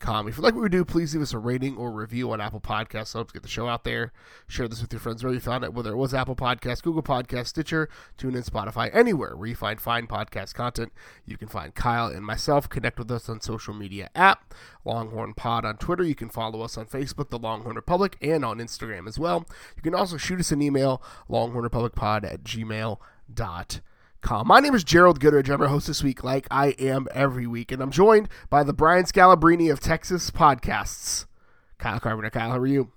If you like what we do, please leave us a rating or review on Apple Podcasts. Helps get the show out there. Share this with your friends where you found it, whether it was Apple Podcasts, Google Podcasts, Stitcher, TuneIn, Spotify, anywhere where you find fine podcast content. You can find Kyle and myself. Connect with us on social media app Longhorn Pod on Twitter. You can follow us on Facebook, The Longhorn Republic, and on Instagram as well. You can also shoot us an email, longhornrepublicpod at gmail.com. My name is Gerald Goodridge. I'm your host this week, like I am every week, and I'm joined by the Brian Scalabrine of Texas podcasts. Kyle Carpenter. Kyle, how are you?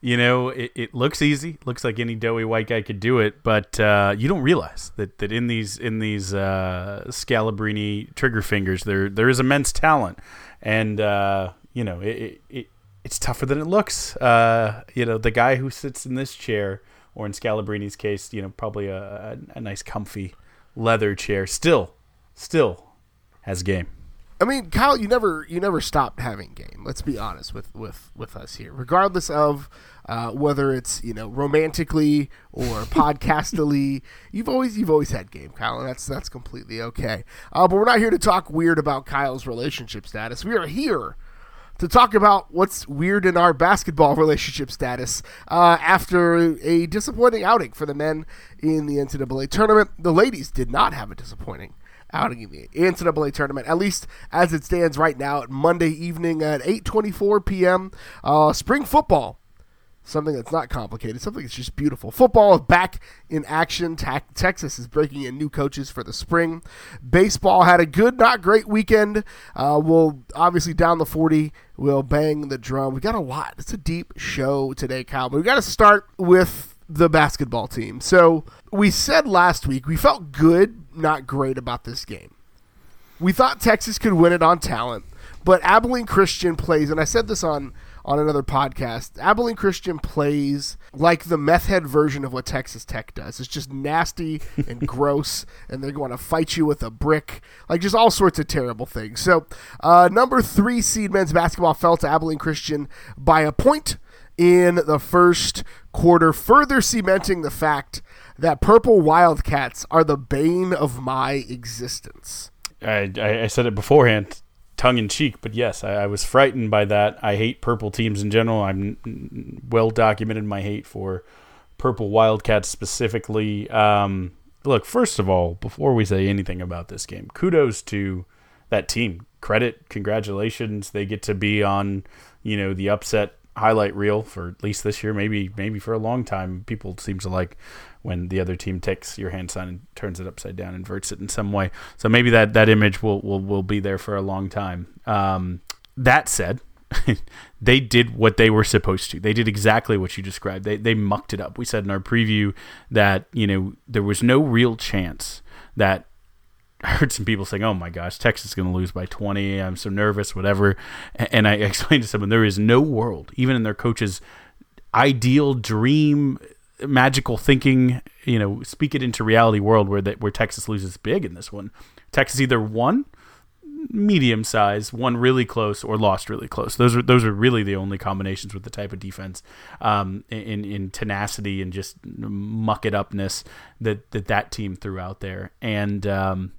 You know, it, it looks easy. Looks like any doughy white guy could do it, but uh, you don't realize that, that in these in these uh, Scalabrine trigger fingers, there there is immense talent, and uh, you know it, it it's tougher than it looks. Uh, you know, the guy who sits in this chair, or in Scalabrine's case, you know, probably a, a, a nice, comfy leather chair, still, still has game. I mean, Kyle, you never you never stopped having game. Let's be honest with with with us here, regardless of uh, whether it's you know romantically or podcastily. You've always you've always had game, Kyle, and that's that's completely okay. Uh, but we're not here to talk weird about Kyle's relationship status. We are here to talk about what's weird in our basketball relationship status uh, after a disappointing outing for the men in the NCAA tournament. The ladies did not have a disappointing outing in the NCAA tournament, at least as it stands right now, Monday evening at 8:24 p.m. Uh, spring football something that's not complicated, something that's just beautiful. Football is back in action. Ta- Texas is breaking in new coaches for the spring. Baseball had a good, not great weekend. Uh, we'll obviously down the 40, we'll bang the drum. We got a lot. It's a deep show today, Kyle. But we got to start with the basketball team. So we said last week we felt good, not great about this game. We thought Texas could win it on talent, but Abilene Christian plays, and I said this on on another podcast. Abilene Christian plays like the meth head version of what Texas Tech does. It's just nasty and gross, and they're going to fight you with a brick, like just all sorts of terrible things. So, uh, number three seed men's basketball fell to Abilene Christian by a point in the first quarter, further cementing the fact that Purple Wildcats are the bane of my existence. I, I, I said it beforehand tongue in cheek, but yes, I, I, was frightened by that. I hate purple teams in general. I'm well documented my hate for purple Wildcats specifically. Um, look, first of all, before we say anything about this game, kudos to that team. Credit, congratulations. They get to be on, you know, the upset highlight reel for at least this year, maybe maybe for a long time. People seem to like when the other team takes your hand sign and turns it upside down, inverts it in some way. So maybe that that image will will, will be there for a long time. Um, that said, they did what they were supposed to. They did exactly what you described. They they mucked it up. We said in our preview that you know there was no real chance that I heard some people saying, "Oh my gosh, Texas is going to lose by 20. I'm so nervous, whatever." And I explained to someone there is no world, even in their coach's ideal dream magical thinking, you know, speak it into reality world where that where Texas loses big in this one. Texas either won medium size, won really close, or lost really close. Those are those are really the only combinations with the type of defense um, in in tenacity and just muck it upness that that that team threw out there. And um,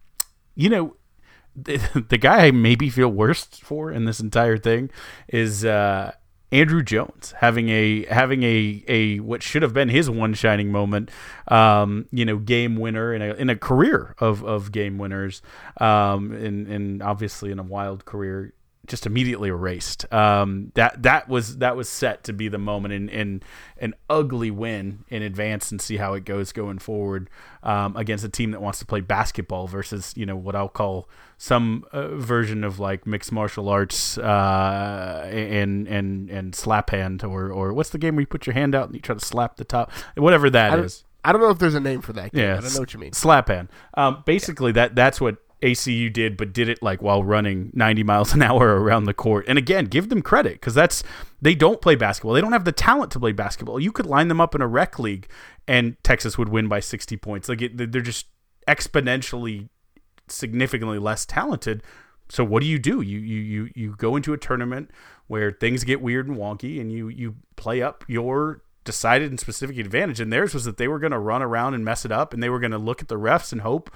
you know, the, the guy I maybe feel worst for in this entire thing is uh, Andrew Jones having a having a a what should have been his one shining moment, um, you know, game winner in a in a career of of game winners, um, and and obviously in a wild career just immediately erased. Um, that that was that was set to be the moment and, and an ugly win in advance and see how it goes going forward um, against a team that wants to play basketball versus you know what I'll call some uh, version of like mixed martial arts uh, and and and slap hand or or what's the game where you put your hand out and you try to slap the top whatever that I is. I don't know if there's a name for that. Game. Yeah, I don't know what you mean. Slap hand. Um, basically, that that's what ACU did, but did it like while running 90 miles an hour around the court. And again, give them credit because that's they don't play basketball. They don't have the talent to play basketball. You could line them up in a rec league, and Texas would win by 60 points. Like it, they're just exponentially, significantly less talented. So what do you do? You you you you go into a tournament where things get weird and wonky, and you you play up your decided and specific advantage. And theirs was that they were going to run around and mess it up, and they were going to look at the refs and hope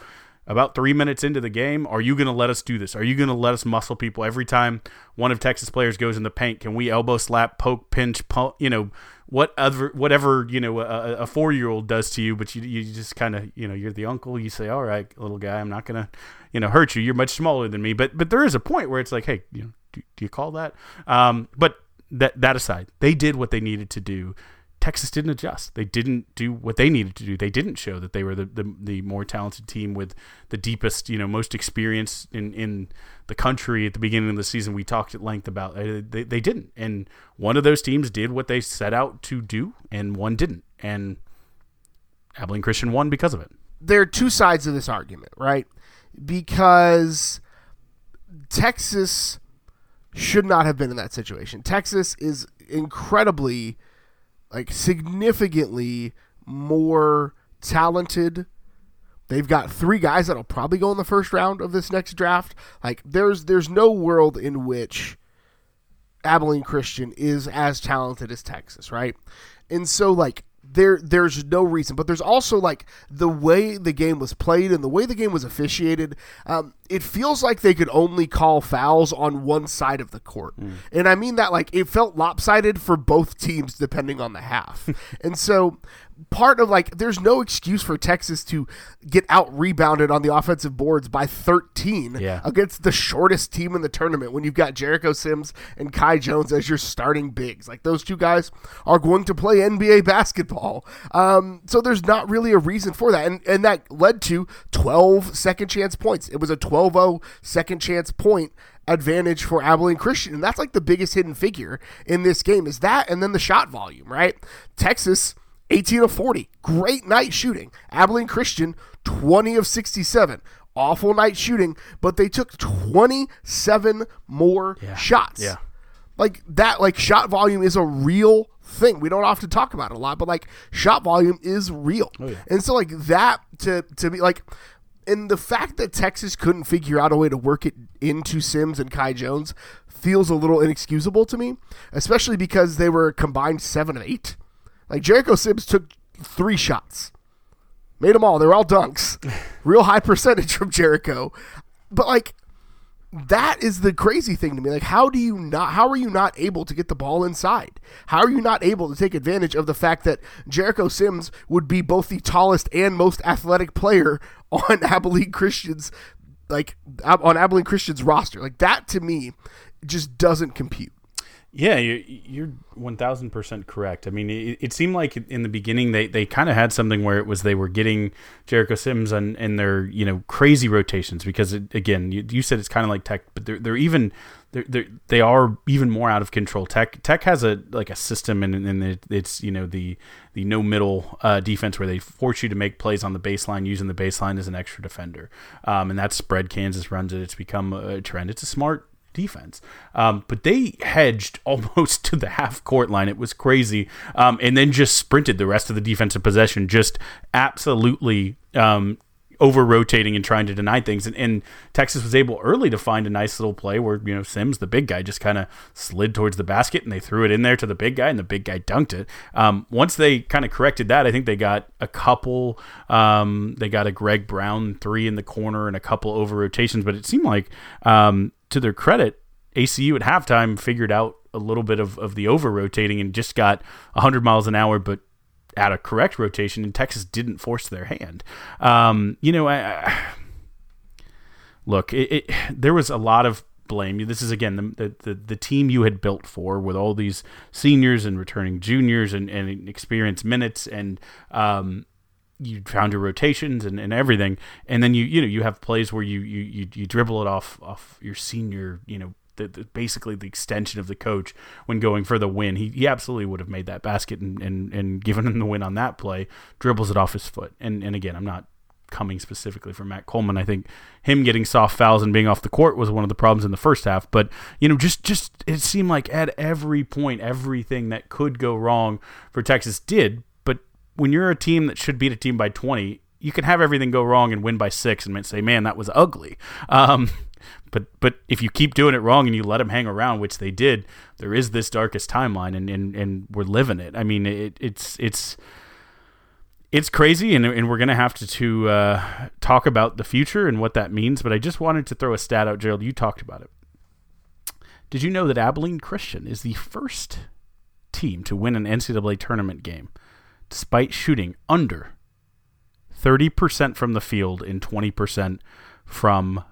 about three minutes into the game, are you going to let us do this? Are you going to let us muscle people every time one of Texas players goes in the paint? Can we elbow slap, poke, pinch, you know, what other, whatever, you know, a, a four year old does to you, but you, you just kind of, you know, you're the uncle. You say, all right, little guy, I'm not going to, you know, hurt you. You're much smaller than me. But, but there is a point where it's like, hey, you know, do, do you call that? Um, but that, that aside, they did what they needed to do Texas didn't adjust. They didn't do what they needed to do. They didn't show that they were the, the, the, more talented team with the deepest, you know, most experience in, in the country at the beginning of the season. We talked at length about uh, they, they didn't. And one of those teams did what they set out to do, and one didn't. And Abilene Christian won because of it. There are two sides of this argument, right? Because Texas should not have been in that situation. Texas is incredibly like significantly more talented. They've got three guys that'll probably go in the first round of this next draft. Like there's there's no world in which Abilene Christian is as talented as Texas, right? And so like there there's no reason but there's also like the way the game was played and the way the game was officiated um, it feels like they could only call fouls on one side of the court mm. and i mean that like it felt lopsided for both teams depending on the half and so part of like there's no excuse for Texas to get out rebounded on the offensive boards by 13 yeah. against the shortest team in the tournament when you've got Jericho Sims and Kai Jones as your starting bigs. Like those two guys are going to play NBA basketball. Um, so there's not really a reason for that. And and that led to 12 second chance points. It was a 12-0 second chance point advantage for Abilene Christian. And that's like the biggest hidden figure in this game is that and then the shot volume, right? Texas 18 of 40. Great night shooting. Abilene Christian, 20 of 67. Awful night shooting, but they took 27 more yeah. shots. Yeah. Like that, like shot volume is a real thing. We don't often talk about it a lot, but like shot volume is real. Oh, yeah. And so like that to to be like and the fact that Texas couldn't figure out a way to work it into Sims and Kai Jones feels a little inexcusable to me, especially because they were combined 7 and 8. Like Jericho Sims took three shots, made them all. They were all dunks, real high percentage from Jericho. But like that is the crazy thing to me. Like, how do you not? How are you not able to get the ball inside? How are you not able to take advantage of the fact that Jericho Sims would be both the tallest and most athletic player on Abilene Christian's like on Abilene Christian's roster? Like that to me just doesn't compute. Yeah, you're one thousand percent correct. I mean, it, it, seemed like in the beginning they, they kind of had something where it was they were getting Jericho Sims and, and their you know crazy rotations because it, again you, you said it's kind of like Tech, but they're they're even they're, they're they are even more out of control. Tech Tech has a like a system and and it's you know the the no middle uh, defense where they force you to make plays on the baseline using the baseline as an extra defender, um, and that spread Kansas runs it. It's become a trend. It's a smart defense. Um, but they hedged almost to the half court line. It was crazy. Um, and then just sprinted the rest of the defensive possession, just absolutely um, over rotating and trying to deny things. And, and, Texas was able early to find a nice little play where, you know, Sims, the big guy, just kind of slid towards the basket and they threw it in there to the big guy and the big guy dunked it. Um, once they kind of corrected that, I think they got a couple, um, they got a Greg Brown three in the corner and a couple over rotations, but it seemed like, um, to their credit, ACU at halftime figured out a little bit of, of the over rotating and just got 100 miles an hour, but at a correct rotation, and Texas didn't force their hand. Um, you know, I, I look, it, it, there was a lot of blame. This is again the, the the team you had built for with all these seniors and returning juniors and, and experience minutes and um, you found your rotations and, and everything, and then you you know you have plays where you you you, you dribble it off off your senior you know the, the, basically the extension of the coach when going for the win. He, he absolutely would have made that basket and, and, and given him the win on that play, dribbles it off his foot. And, and again, I'm not coming specifically from Matt Coleman. I think him getting soft fouls and being off the court was one of the problems in the first half. But, you know, just, just it seemed like at every point, everything that could go wrong for Texas did. When you're a team that should beat a team by 20, you can have everything go wrong and win by six and say, man, that was ugly. Um, but but if you keep doing it wrong and you let them hang around, which they did, there is this darkest timeline, and and, and we're living it. I mean, it, it's it's it's crazy, and and we're gonna have to to uh, talk about the future and what that means. But I just wanted to throw a stat out, Gerald. You talked about it. Did you know that Abilene Christian is the first team to win an NCAA tournament game, despite shooting under thirty percent from the field and twenty percent from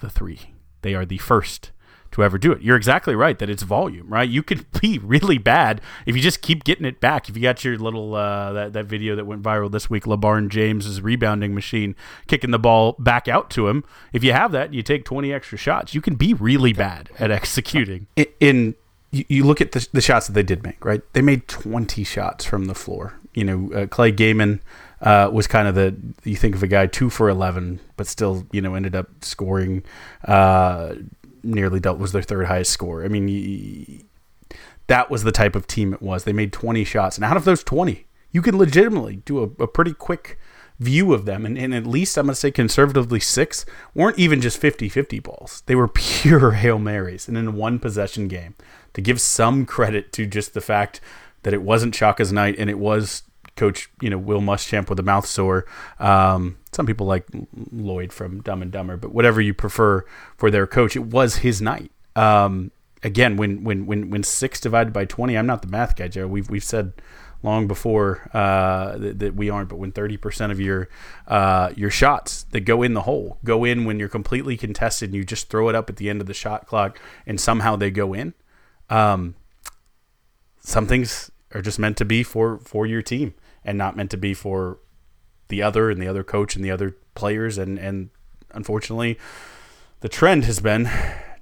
the three? They are the first to ever do it. You're exactly right that it's volume, right? You could be really bad if you just keep getting it back. If you got your little uh, that that video that went viral this week, LeBron James's rebounding machine kicking the ball back out to him. If you have that, you take 20 extra shots. You can be really bad at executing. In, in you, you, look at the, the, shots that they did make, right? They made 20 shots from the floor. You know, uh, Clay Gayman uh, was kind of the you think of a guy two for eleven, but still you know ended up scoring uh, nearly double was their third highest score. I mean, that was the type of team it was. They made twenty shots, and out of those twenty, you can legitimately do a, a pretty quick view of them and, and at least i'm going to say conservatively six weren't even just 50-50 balls they were pure hail marys and in a one possession game to give some credit to just the fact that it wasn't Shaka's night and it was Coach, you know, Will Muschamp with a mouth sore. Um, some people like Lloyd from Dumb and Dumber, but whatever you prefer for their coach, it was his night. Um, again, when when when when six divided by twenty, I'm not the math guy, Joe. We've we've said long before uh, that, that, we aren't, but when 30% of your uh, your shots that go in the hole go in when you're completely contested and you just throw it up at the end of the shot clock and somehow they go in, um, some things are just meant to be for for your team and not meant to be for the other and the other coach and the other players. And, and unfortunately, the trend has been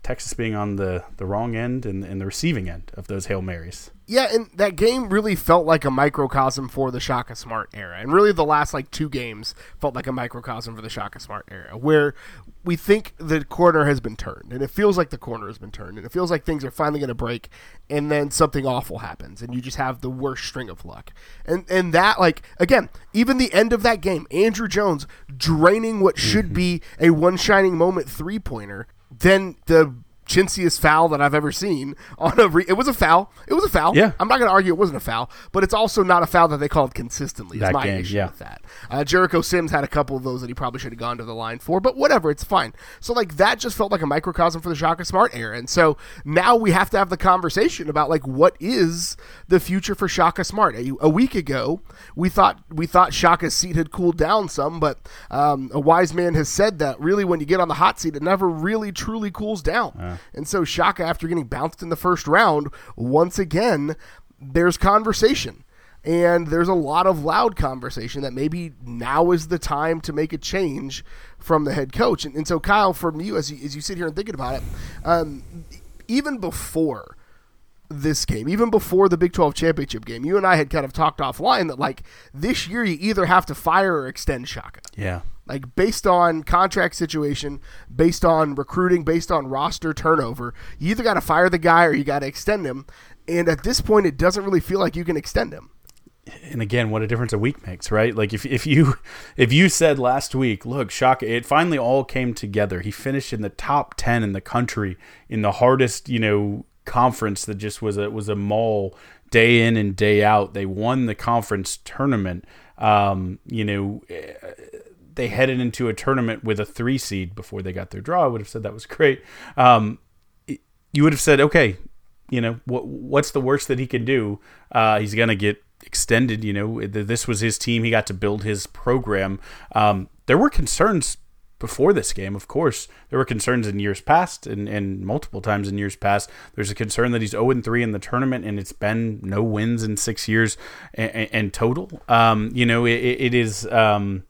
Texas being on the, the wrong end and, and the receiving end of those Hail Marys. Yeah, and that game really felt like a microcosm for the Shaka Smart era. And really the last like two games felt like a microcosm for the Shaka Smart era where we think the corner has been turned and it feels like the corner has been turned and it feels like things are finally going to break and then something awful happens and you just have the worst string of luck. And and that like again, even the end of that game, Andrew Jones draining what should mm-hmm. be a one shining moment three-pointer then the chintziest foul that I've ever seen on a. Re- it was a foul. It was a foul. Yeah. I'm not going to argue it wasn't a foul, but it's also not a foul that they called consistently. That my game, issue yeah. with that. Uh, Jericho Sims had a couple of those that he probably should have gone to the line for, but whatever, it's fine. So like that just felt like a microcosm for the Shaka Smart era, and so now we have to have the conversation about like what is the future for Shaka Smart. A, a week ago, we thought we thought Shaka's seat had cooled down some, but um, a wise man has said that really when you get on the hot seat, it never really truly cools down. And so Shaka, after getting bounced in the first round, once again, there's conversation. And there's a lot of loud conversation that maybe now is the time to make a change from the head coach. And, and so, Kyle, from you, as you, as you sit here and thinking about it, um, even before this game, even before the Big 12 championship game, you and I had kind of talked offline that, like, this year you either have to fire or extend Shaka. Yeah. Like based on contract situation, based on recruiting, based on roster turnover, you either got to fire the guy or you got to extend him. And at this point, it doesn't really feel like you can extend him. and again, what a difference a week makes, right? Like if if you if you said last week, look, Shaka, it finally all came together. He finished in the top ten in the country in the hardest, you know, conference that just was a was a mall day in and day out. They won the conference tournament. Um, you know, they headed into a tournament with a three seed before they got their draw. I would have said that was great. Um, you would have said, okay, you know, what what's the worst that he can do? Uh, he's gonna get extended. You know, this was his team. He got to build his program. Um, there were concerns before this game, of course. There were concerns in years past and, and multiple times in years past. There's a concern that he's 0 3 in the tournament and it's been no wins in six years and, and total. Um, you know, it, it is. Um,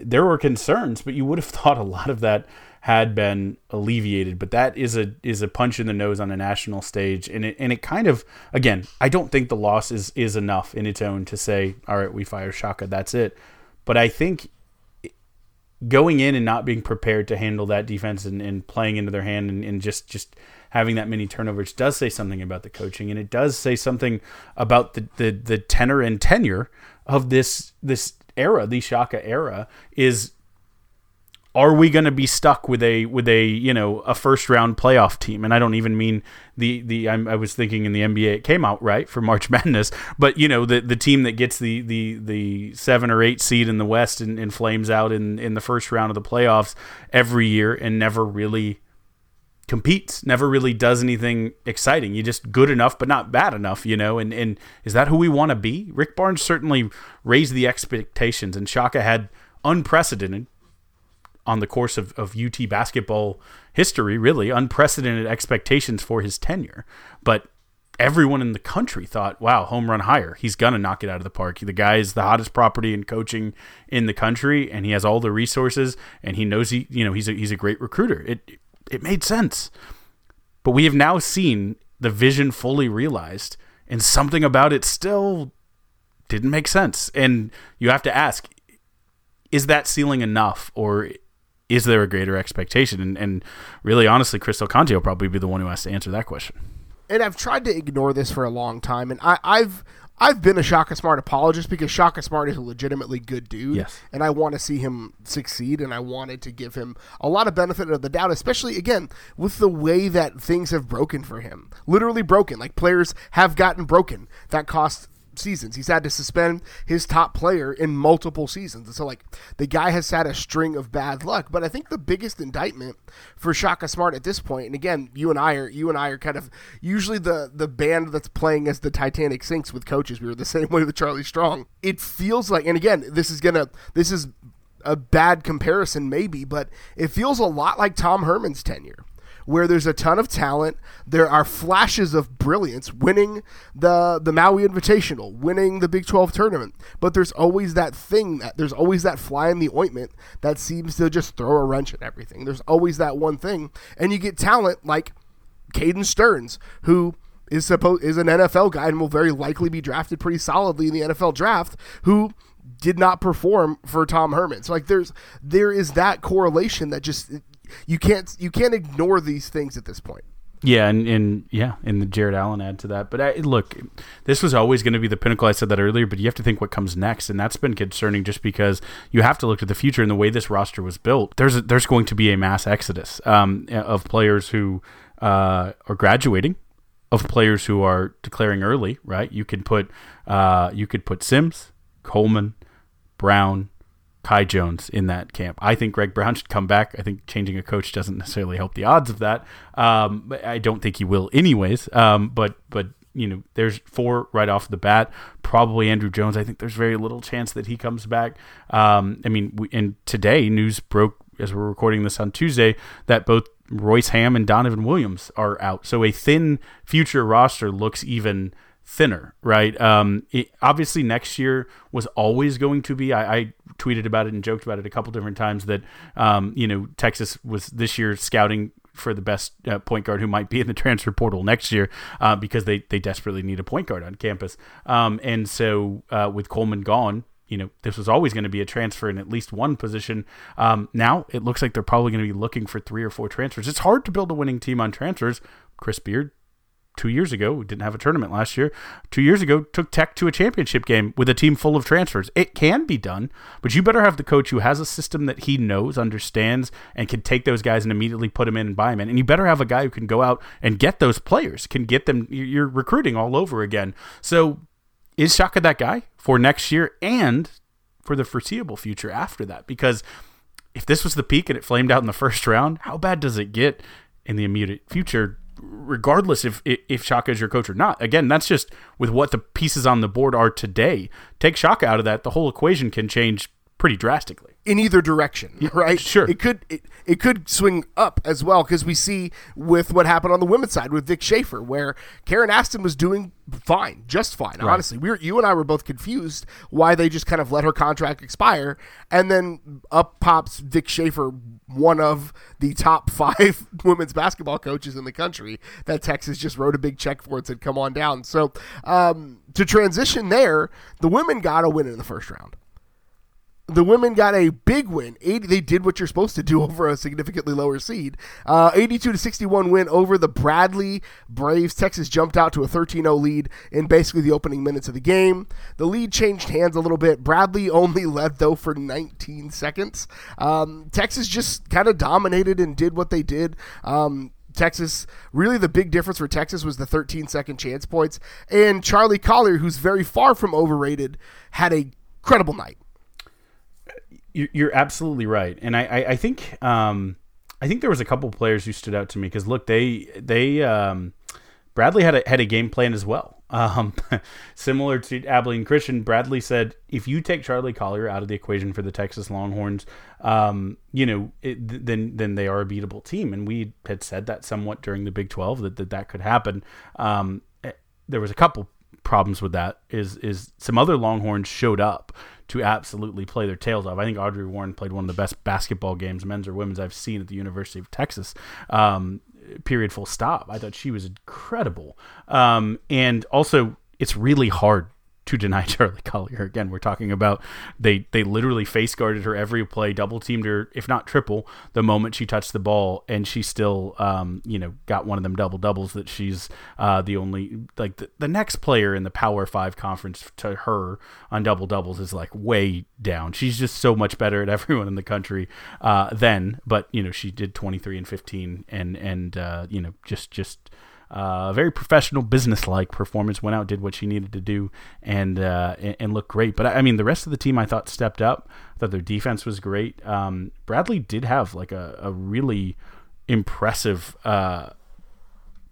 there were concerns, but you would have thought a lot of that had been alleviated. But that is a is a punch in the nose on a national stage, and it and it kind of again, I don't think the loss is is enough in its own to say, all right, we fire Shaka, that's it. But I think going in and not being prepared to handle that defense and, and playing into their hand and, and just just having that many turnovers does say something about the coaching and it does say something about the, the, the tenor and tenure of this this era, the Shaka era, is are we going to be stuck with a with a you know a first round playoff team? And i don't even mean the the I'm, i was thinking in the nba it came out right for march madness. But you know the the team that gets the the the seven or eight seed in the west and, and flames out in in the first round of the playoffs every year and never really competes never really does anything exciting you just good enough but not bad enough you know and and is that who we want to be rick barnes certainly raised the expectations and shaka had unprecedented on the course of, of UT basketball history, really unprecedented expectations for his tenure. But everyone in the country thought, wow, home run hire. He's going to knock it out of the park. The guy is the hottest property in coaching in the country, and he has all the resources, and he knows he, you know, he's a, he's a great recruiter. It, it made sense. But we have now seen the vision fully realized, and something about it still didn't make sense. And you have to ask, is that ceiling enough, or is there a greater expectation? And, and really, honestly, Chris Del Conte will probably be the one who has to answer that question. And I've tried to ignore this for a long time, and I, I've I've been a Shaka Smart apologist because Shaka Smart is a legitimately good dude. Yes. And I want to see him succeed and I wanted to give him a lot of benefit of the doubt, especially again with the way that things have broken for him. Literally broken. Like players have gotten broken. That cost seasons. He's had to suspend his top player in multiple seasons. And so, like, the guy has had a string of bad luck. But I think the biggest indictment for Shaka Smart at this point, and again, you and I are you and I are kind of usually the the band that's playing as the Titanic sinks with coaches. We were the same way with Charlie Strong. It feels like, and again, this is gonna this is a bad comparison maybe, but it feels a lot like Tom Herman's tenure where there's a ton of talent. There are flashes of brilliance, winning the the Maui Invitational, winning the Big 12 tournament. But there's always that thing that there's always that fly in the ointment that seems to just throw a wrench at everything. There's always that one thing, and you get talent like Caden Sterns, who is supposed is an NFL guy and will very likely be drafted pretty solidly in the NFL draft, who did not perform for Tom Herman. So like there's there is that correlation that just you can't you can't ignore these things at this point. Yeah, and, and yeah, and the Jared Allen add to that. But I, look, this was always going to be the pinnacle. I said that earlier, but you have to think what comes next, and that's been concerning just because you have to look to the future and the way this roster was built. There's a, there's going to be a mass exodus um, of players who uh, are graduating, of players who are declaring early. Right? You can put uh, you could put Sims, Coleman, Brown, Kai Jones in that camp. I think Greg Brown should come back. I think changing a coach doesn't necessarily help the odds of that. Um, I don't think he will, anyways. Um, but but you know, there's four right off the bat. Probably Andrew Jones. I think there's very little chance that he comes back. Um, I mean, we, and today news broke as we're recording this on Tuesday that both Royce Hamm and Donovan Williams are out. So a thin future roster looks even thinner, right? Um, it, obviously, next year was always going to be. I, I, tweeted about it and joked about it a couple different times that um, you know Texas was this year scouting for the best uh, point guard who might be in the transfer portal next year uh, because they they desperately need a point guard on campus. Um, and so uh, with Coleman gone. You know, this was always going to be a transfer in at least one position. Um, now it looks like they're probably going to be looking for three or four transfers. It's hard to build a winning team on transfers. Chris Beard two years ago, we didn't have a tournament last year. Two years ago, took Tech to a championship game with a team full of transfers. It can be done, but you better have the coach who has a system that he knows, understands, and can take those guys and immediately put them in and buy them in. And you better have a guy who can go out and get those players, can get them. You're recruiting all over again. So is Shaka that guy for next year and for the foreseeable future after that? Because if this was the peak and it flamed out in the first round, how bad does it get in the immediate future? Regardless if if Shaka is your coach or not. Again, that's just with what the pieces on the board are today. Take Shaka out of that, the whole equation can change pretty drastically in either direction, right? Sure. It could it, it could swing up as well because we see with what happened on the women's side with Vic Schaefer, where Karen Aston was doing fine, just fine. Right. Honestly, we were you and I were both confused why they just kind of let her contract expire, and then up pops Vic Schaefer, one of the top five women's basketball coaches in the country that Texas just wrote a big check for and said, "Come on down." So um, to transition there, the women got a win in the first round the women got a big win. 80, they did what you're supposed to do over a significantly lower seed. Uh, 82 to 61 win over the Bradley Braves. Texas jumped out to a 13-0 lead in basically the opening minutes of the game. The lead changed hands a little bit. Bradley only led though for 19 seconds. Um, Texas just kind of dominated and did what they did. Um, Texas, really the big difference for Texas was the 13 second chance points. And Charli Collier, who's very far from overrated, had a credible night. You're absolutely right, and I, I, I think um, I think there was a couple players who stood out to me because look, they they um, Bradley had a had a game plan as well. Um, similar to Abilene Christian, Bradley said, if you take Charli Collier out of the equation for the Texas Longhorns, um, you know, it, then then they are a beatable team. And we had said that somewhat during the Big Twelve that that, that could happen. Um, eh, there was a couple problems with that. Is is some other Longhorns showed up to absolutely play their tails off. I think Audrey Warren played one of the best basketball games, men's or women's, I've seen at the University of Texas. Um, period, full stop. I thought she was incredible. Um, and also, it's really hard to deny Charli Collier. Again, we're talking about they they literally face guarded her every play, double teamed her, if not triple, the moment she touched the ball, and she still, um, you know, got one of them double doubles that she's uh, the only like the, the next player in the Power Five conference to her on double doubles is like way down. She's just so much better at everyone in the country uh, then, but you know, she did twenty three and fifteen, and and uh, you know, just just uh, very professional, business-like performance. Went out, did what she needed to do, and uh, and, and looked great. But I mean, the rest of the team I thought stepped up. I thought their defense was great. Um, Bradley did have like a, a really impressive uh,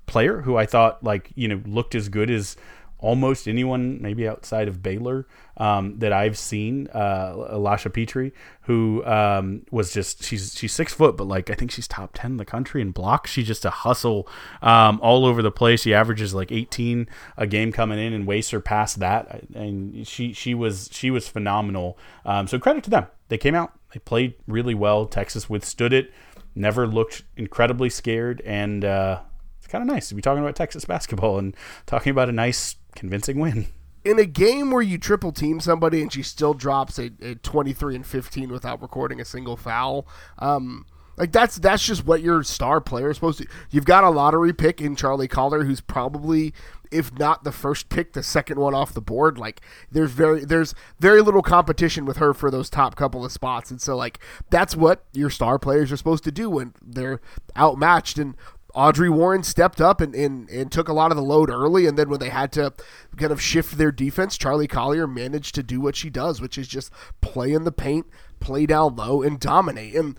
player who I thought like you know looked as good as almost anyone, maybe outside of Baylor, um, that I've seen. Uh, Petree, who um, was just she's she's six foot, but like I think she's top ten in the country in blocks. She's just a hustle um, all over the place. She averages like 18 a game coming in, and way surpassed that. And she she was she was phenomenal. Um, so credit to them. They came out, they played really well. Texas withstood it. Never looked incredibly scared, and uh, it's kind of nice to be talking about Texas basketball and talking about a nice convincing win. In a game where you triple team somebody and she still drops a, a 23 and 15 without recording a single foul, um, like that's that's just what your star player is supposed to. You've got a lottery pick in Charli Collier, who's probably, if not the first pick, the second one off the board. Like there's very there's very little competition with her for those top couple of spots, and so like that's what your star players are supposed to do when they're outmatched. And Audrey Warren stepped up and, and, and took a lot of the load early. And then when they had to kind of shift their defense, Charli Collier managed to do what she does, which is just play in the paint, play down low, and dominate. And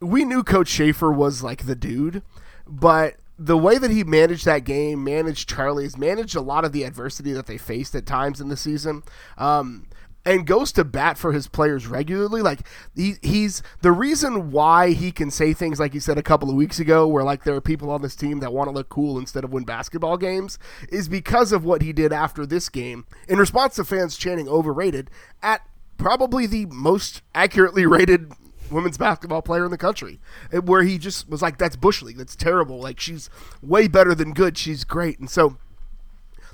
we knew Coach Schaefer was like the dude, but the way that he managed that game, managed Charli's, managed a lot of the adversity that they faced at times in the season. Um, and goes to bat for his players regularly. Like he, he's the reason why he can say things like he said a couple of weeks ago, where like there are people on this team that want to look cool instead of win basketball games, is because of what he did after this game in response to fans chanting overrated at probably the most accurately rated women's basketball player in the country, eh, where he just was like, "That's bush league. That's terrible. Like she's way better than good. She's great." And so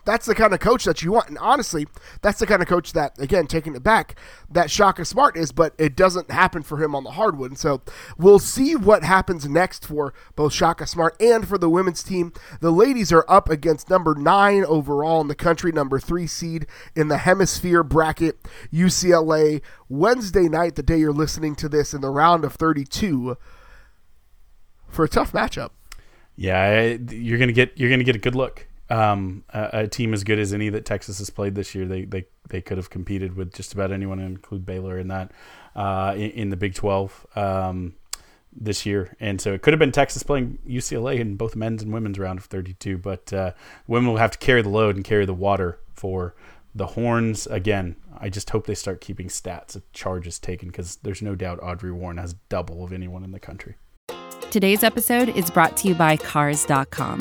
That's the kind of coach that you want. And honestly, that's the kind of coach that, again, taking it back, that Shaka Smart is, but it doesn't happen for him on the hardwood. And so we'll see what happens next for both Shaka Smart and for the women's team. The ladies are up against number nine overall in the country, number three seed in the Hemisfair bracket, UCLA, Wednesday night, the day you're listening to this, in the round of 32 for a tough matchup. Yeah, you're gonna get you're gonna get a good look. Um, a, a, team as good as any that Texas has played this year, they they they could have competed with just about anyone, include Baylor in that uh, in, in, the Big Twelve um, this year, and so it could have been Texas playing UCLA in both men's and women's round of 32. But uh, women will have to carry the load and carry the water for the Horns again. I just hope they start keeping stats of charges taken because there's no doubt Audrey Warren has double of anyone in the country. Today's episode is brought to you by Cars.com.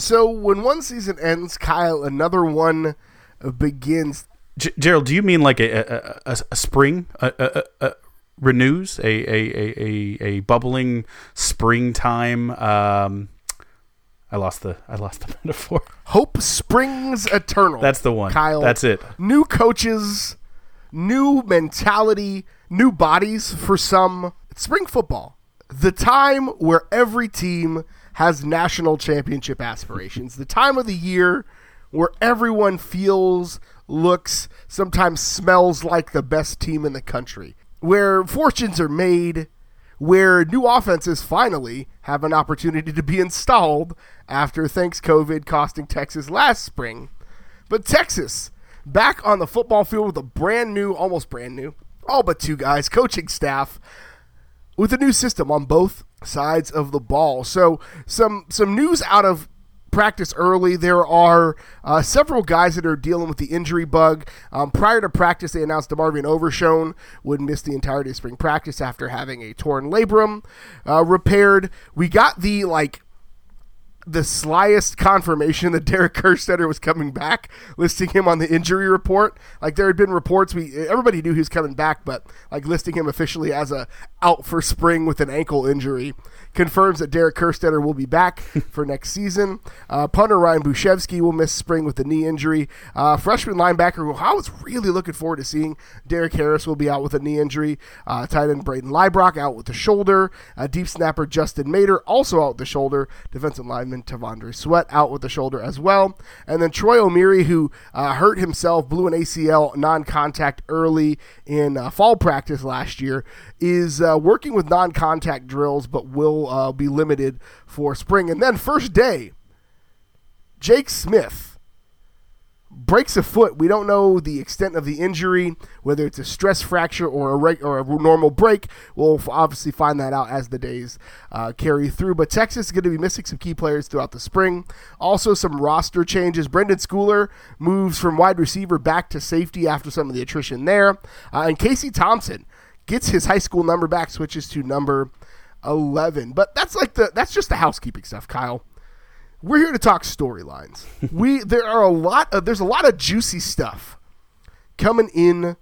So when one season ends, Kyle, another one begins. G- Gerald, do you mean like a a, a, a spring a, a, renews a, a a a bubbling springtime? Um, I lost the I lost the metaphor. Hope springs eternal. That's the one, Kyle. That's it. New coaches, new mentality, new bodies for some. It's spring football, the time where every team has national championship aspirations, the time of the year where everyone feels, looks, sometimes smells like the best team in the country, where fortunes are made, where new offenses finally have an opportunity to be installed after thanks COVID costing Texas last spring. But Texas back on the football field with a brand new, almost brand new, all but two guys, coaching staff with a new system on both sides of the ball. So some some news out of practice early. There are uh, several guys that are dealing with the injury bug. Um, prior to practice, they announced DeMarvion Overshown would miss the entirety of spring practice after having a torn labrum uh, repaired. We got the like the slyest confirmation that Derek Kerstetter was coming back, listing him on the injury report. Like there had been reports, we everybody knew he was coming back, but like listing him officially as a out for spring with an ankle injury confirms that Derek Kerstetter will be back for next season. Uh, punter Ryan Bujcevski will miss spring with a knee injury. Uh, freshman linebacker, who I was really looking forward to seeing, Derek Harris will be out with a knee injury. Uh, tight end Brayden Liebrock out with the shoulder. Uh, deep snapper Justin Mater also out with the shoulder. Defensive lineman T'Vondre Sweat out with the shoulder as well. And then Troy Omeire, who uh, hurt himself, blew an ACL non-contact early in uh, fall practice last year, is uh, working with non contact drills, but will uh, be limited for spring. And then, first day, Jake Smith breaks a foot. We don't know the extent of the injury, whether it's a stress fracture or a, reg- or a normal break. We'll obviously find that out as the days uh, carry through. But Texas is going to be missing some key players throughout the spring. Also, some roster changes. Brenden Schooler moves from wide receiver back to safety after some of the attrition there. Uh, and Casey Thompson gets his high school number back, switches to number 11. But that's like the that's just the housekeeping stuff, Kyle. We're here to talk storylines. we there are a lot of there's a lot of juicy stuff coming in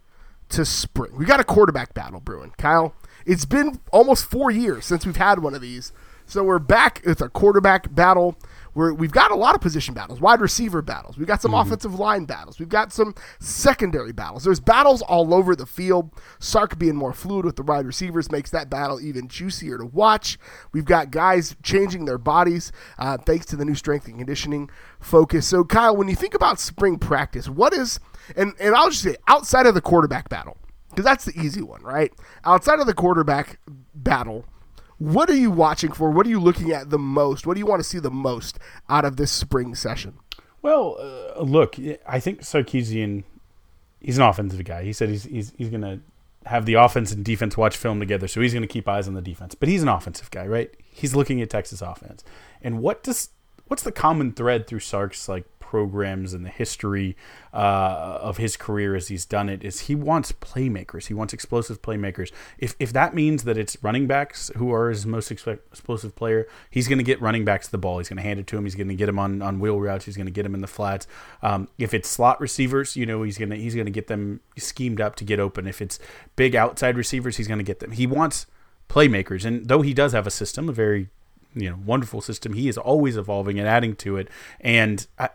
to spring. We got a quarterback battle brewing, Kyle. It's been almost 4 years since we've had one of these. So we're back with a quarterback battle we we've got a lot of position battles, wide receiver battles. We've got some mm-hmm. offensive line battles. We've got some secondary battles. There's battles all over the field. Sark being more fluid with the wide receivers makes that battle even juicier to watch. We've got guys changing their bodies uh, thanks to the new strength and conditioning focus. So, Kyle, when you think about spring practice, what is, and, and I'll just say, outside of the quarterback battle, because that's the easy one, right? Outside of the quarterback battle, what are you watching for? What are you looking at the most? What do you want to see the most out of this spring session? Well, uh, look, I think Sarkisian, he's an offensive guy. He said he's he's, he's going to have the offense and defense watch film together, so he's going to keep eyes on the defense. But he's an offensive guy, right? He's looking at Texas offense, and what does what's the common thread through Sark's like programs and the history uh, of his career as he's done it is he wants playmakers. He wants explosive playmakers. If, if that means that it's running backs who are his most explosive player, he's going to get running backs the ball. He's going to hand it to him. He's going to get him on, on wheel routes. He's going to get him in the flats. Um, if it's slot receivers, you know he's going to he's going to get them schemed up to get open. If it's big outside receivers, he's going to get them. He wants playmakers, and though he does have a system, a very you know wonderful system, he is always evolving and adding to it. And I,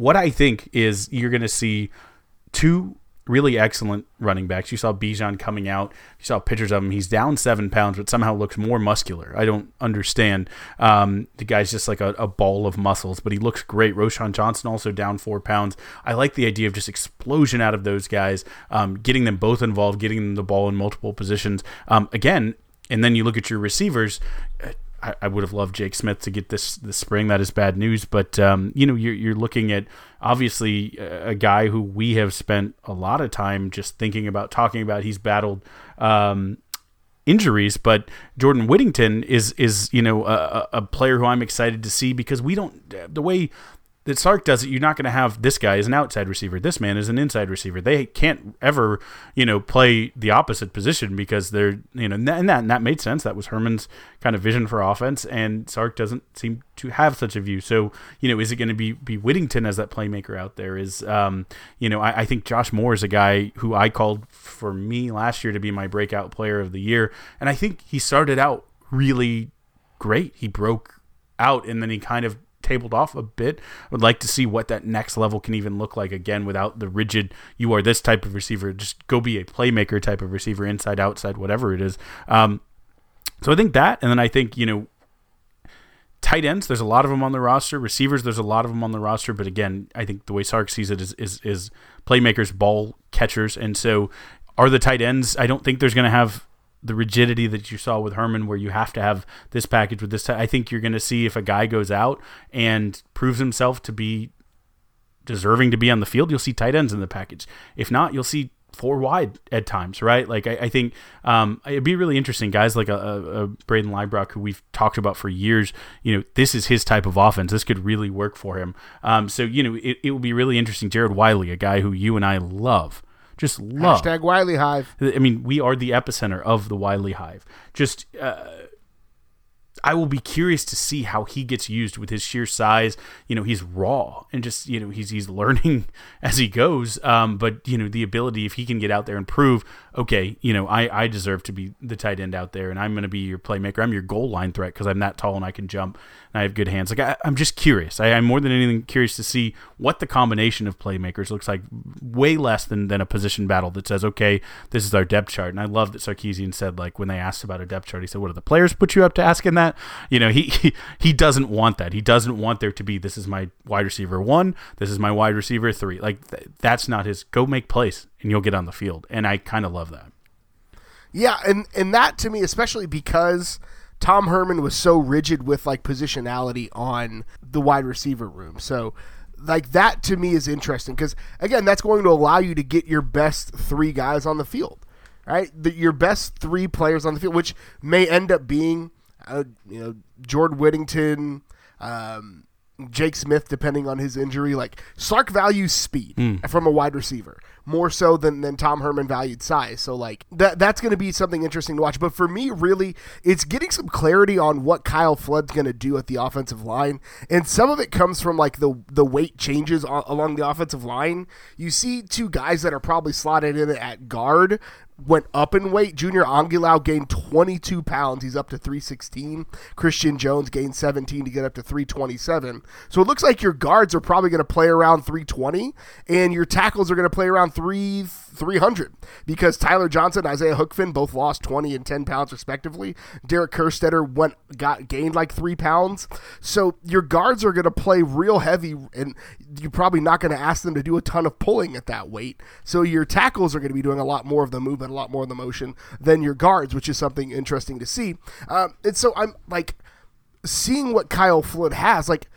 what I think is you're going to see two really excellent running backs. You saw Bijan coming out. You saw pictures of him. He's down seven pounds, but somehow looks more muscular. I don't understand. Um, the guy's just like a, a, ball of muscles, but he looks great. Roschon Johnson also down four pounds. I like the idea of just explosion out of those guys, um, getting them both involved, getting them the ball in multiple positions. Um, again, and then you look at your receivers. I, I, would have loved Jake Smith to get this this spring. That is bad news, but um, you know you're, you're looking at obviously a, guy who we have spent a lot of time just thinking about, talking about. He's battled um, injuries, but Jordan Whittington is is you know a, a player who I'm excited to see because we don't the way that Sark does it, you're not going to have this guy as an outside receiver. This man is an inside receiver. They can't ever, you know, play the opposite position because they're, you know, and that, and that made sense. That was Herman's kind of vision for offense, and Sark doesn't seem to have such a view. So, you know, is it going to be be Whittington as that playmaker out there? Is, um, you know, I, I think Josh Moore is a guy who I called for me last year to be my breakout player of the year, and I think he started out really great. He broke out, and then he kind of tabled off a bit. I would like to see what that next level can even look like again without the rigid you are this type of receiver. Just go be a playmaker type of receiver, inside, outside, whatever it is. Um, so I think that, and then I think you know tight ends, there's a lot of them on the roster. Receivers, there's a lot of them on the roster. But again, I think the way Sark sees it is is, is playmakers, ball catchers, and so are the tight ends. I don't think there's going to have the rigidity that you saw with Herman, where you have to have this package with this. I think you're going to see if a guy goes out and proves himself to be deserving to be on the field, you'll see tight ends in the package. If not, you'll see four wide at times, right? Like I, I think um, it'd be really interesting, guys like a, a, a Brayden Liebrock, who we've talked about for years. You know, this is his type of offense. This could really work for him. Um, so you know, it, it will be really interesting. Jared Wiley, a guy who you and I love just love. Hashtag Wiley Hive. I mean, we are the epicenter of the Wiley Hive. Just uh, I will be curious to see how he gets used with his sheer size. You know, he's raw and just you know he's he's learning as he goes. Um, but you know the ability if he can get out there and prove, okay, you know I I deserve to be the tight end out there, and I'm going to be your playmaker. I'm your goal line threat because I'm that tall and I can jump and I have good hands. Like I, am just curious. I, am more than anything curious to see what the combination of playmakers looks like. Way less than than a position battle that says, okay, this is our depth chart. And I love that Sarkisian said like when they asked about a depth chart, he said, what do the players put you up to asking that? You know, he, he he doesn't want that. He doesn't want there to be this is my wide receiver one, this is my wide receiver three. Like th- that's not his. Go make plays and you'll get on the field. And I kind of love that. Yeah, and and that to me, especially because Tom Herman was so rigid with like positionality on the wide receiver room. So like that to me is interesting because again, that's going to allow you to get your best three guys on the field, right? The, your best three players on the field, which may end up being, uh, you know, Jordan Whittington, um, Jake Smith, depending on his injury. Like Sark values speed mm. from a wide receiver more so than, than Tom Herman valued size. So like that that's going to be something interesting to watch. But for me, really, it's getting some clarity on what Kyle Flood's going to do at the offensive line, and some of it comes from like the the weight changes along the offensive line. You see two guys that are probably slotted in at guard went up in weight. Junior Angilau gained 22 pounds. He's up to 316. Christian Jones gained 17 to get up to 327. So it looks like your guards are probably going to play around 320, and your tackles are going to play around 3 300 because Tyler Johnson, and Isaiah Hookfin both lost 20 and 10 pounds respectively. Derek Kerstetter went got gained like three pounds. So your guards are going to play real heavy, and you're probably not going to ask them to do a ton of pulling at that weight. So your tackles are going to be doing a lot more of the movement, a lot more of the motion than your guards, which is something interesting to see. Um, and so I'm like seeing what Kyle Flood has, like.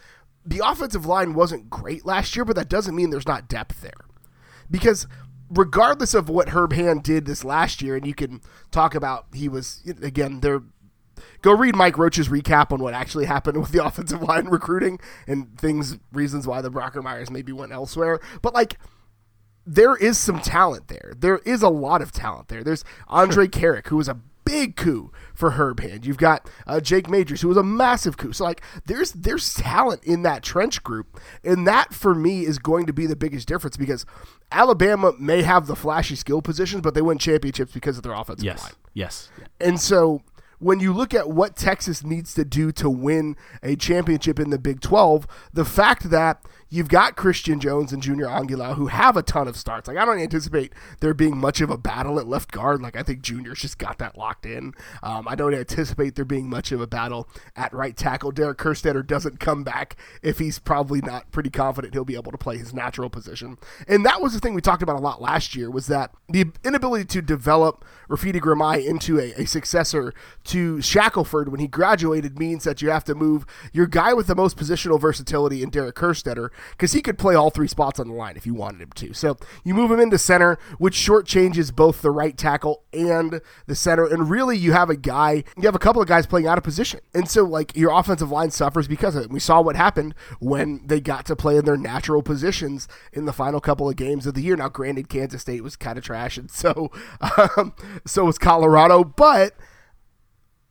The offensive line wasn't great last year, but that doesn't mean there's not depth there. Because regardless of what Herb Hand did this last year, and you can talk about he was again they're go read Mike Roach's recap on what actually happened with the offensive line recruiting and things, reasons why the Brockermeyers maybe went elsewhere. But like, there is some talent there. There is a lot of talent there. There's Andrej Karic, who was a big coup for Herb Hand. You've got uh, Jake Majors, who was a massive coup. So like, there's there's talent in that trench group, and that for me is going to be the biggest difference because Alabama may have the flashy skill positions, but they win championships because of their offensive Yes. line. Yes. And so when you look at what Texas needs to do to win a championship in the Big 12, the fact that you've got Christian Jones and Junior Angilau who have a ton of starts. Like I don't anticipate there being much of a battle at left guard. Like I think Junior's just got that locked in. Um, I don't anticipate there being much of a battle at right tackle. Derek Kerstetter doesn't come back if he's probably not pretty confident he'll be able to play his natural position. And that was the thing we talked about a lot last year was that the inability to develop Rafiti Ghirmai into a, a successor to Shackelford when he graduated means that you have to move your guy with the most positional versatility in Derek Kerstetter because he could play all three spots on the line if you wanted him to. So you move him into center, which shortchanges both the right tackle and the center. And really, you have a guy, you have a couple of guys playing out of position. And so, like, your offensive line suffers because of it. We saw what happened when they got to play in their natural positions in the final couple of games of the year. Now, granted, Kansas State was kind of trash, and so, um, so was Colorado, but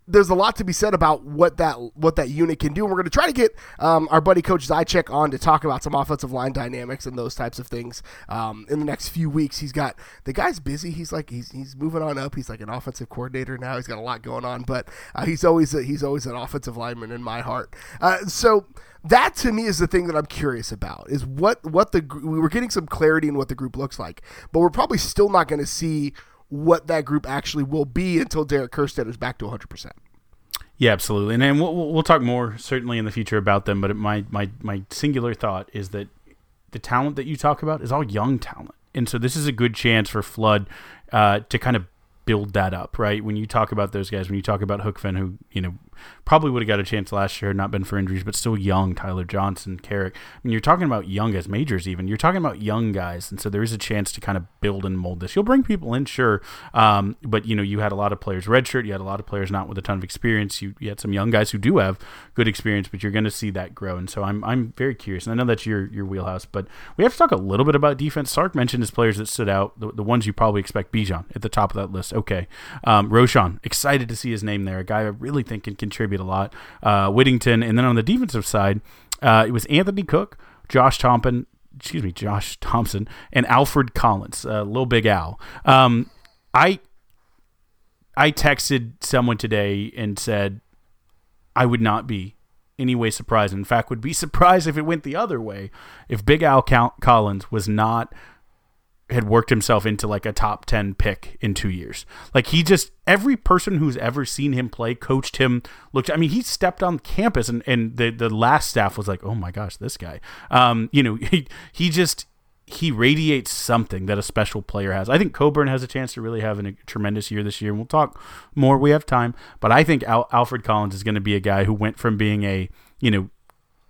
there's a lot to be said about what that what that unit can do. And we're going to try to get um, our buddy Coach Zychek on to talk about some offensive line dynamics and those types of things um, in the next few weeks. He's got the guy's busy. He's like he's he's moving on up. He's like an offensive coordinator now. He's got a lot going on, but uh, he's always a, he's always an offensive lineman in my heart. Uh, so that to me is the thing that I'm curious about is what what the we were getting some clarity in what the group looks like, but we're probably still not going to see what that group actually will be until Derek Kerstetter's back to 100. percent Yeah, absolutely, and then we'll, we'll talk more certainly in the future about them. But my my my singular thought is that the talent that you talk about is all young talent, and so this is a good chance for Flood uh, to kind of build that up. Right when you talk about those guys, when you talk about Hookfin, who you know probably would have got a chance last year, not been for injuries, but still young. Tyler Johnson, Karic. I mean, you're talking about young as majors, even. You're talking about young guys, and so there is a chance to kind of build and mold this. You'll bring people in, sure, um, but you know, you had a lot of players redshirt. You had a lot of players not with a ton of experience. You, you had some young guys who do have good experience, but you're going to see that grow. And so I'm I'm very curious. And I know that's your your wheelhouse, but we have to talk a little bit about defense. Sark mentioned his players that stood out, the, the ones you probably expect. Bijan at the top of that list. Okay, um, Roschon, excited to see his name there. A guy I really think can contribute a lot. Uh, Whittington, and then on the defensive side, uh, it was Anthony Cook, Josh Thompson, excuse me, Josh Thompson, and Alfred Collins, uh, Little Big Al. Um, I I texted someone today and said I would not be any way surprised. In fact, would be surprised if it went the other way. If Big Al Col- Collins was not had worked himself into like a top 10 pick in 2 years. Like he just every person who's ever seen him play coached him looked I mean he stepped on campus and and the the last staff was like, "Oh my gosh, this guy." Um, you know, he he just he radiates something that a special player has. I think Coburn has a chance to really have a tremendous year this year. And we'll talk more. We have time, but I think Al- Alfred Collins is going to be a guy who went from being a you know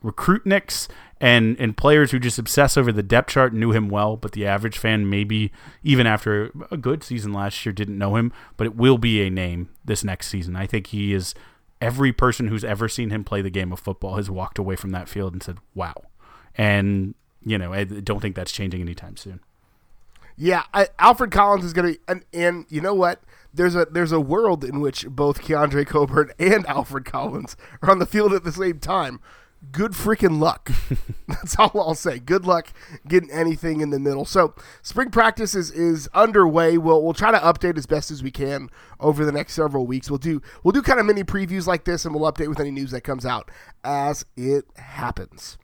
recruit nicks and and players who just obsess over the depth chart knew him well, but the average fan maybe even after a good season last year didn't know him. But it will be a name this next season. I think he is. Every person who's ever seen him play the game of football has walked away from that field and said, "Wow." And you know, I don't think that's changing anytime soon. Yeah, I, Alfred Collins is going to, and, and you know what? There's a there's a world in which both Keondre Coburn and Alfred Collins are on the field at the same time. Good freaking luck. That's all I'll say. Good luck getting anything in the middle. So spring practice is, is underway. We'll we'll try to update as best as we can over the next several weeks. We'll do we'll do kind of mini previews like this, and we'll update with any news that comes out as it happens.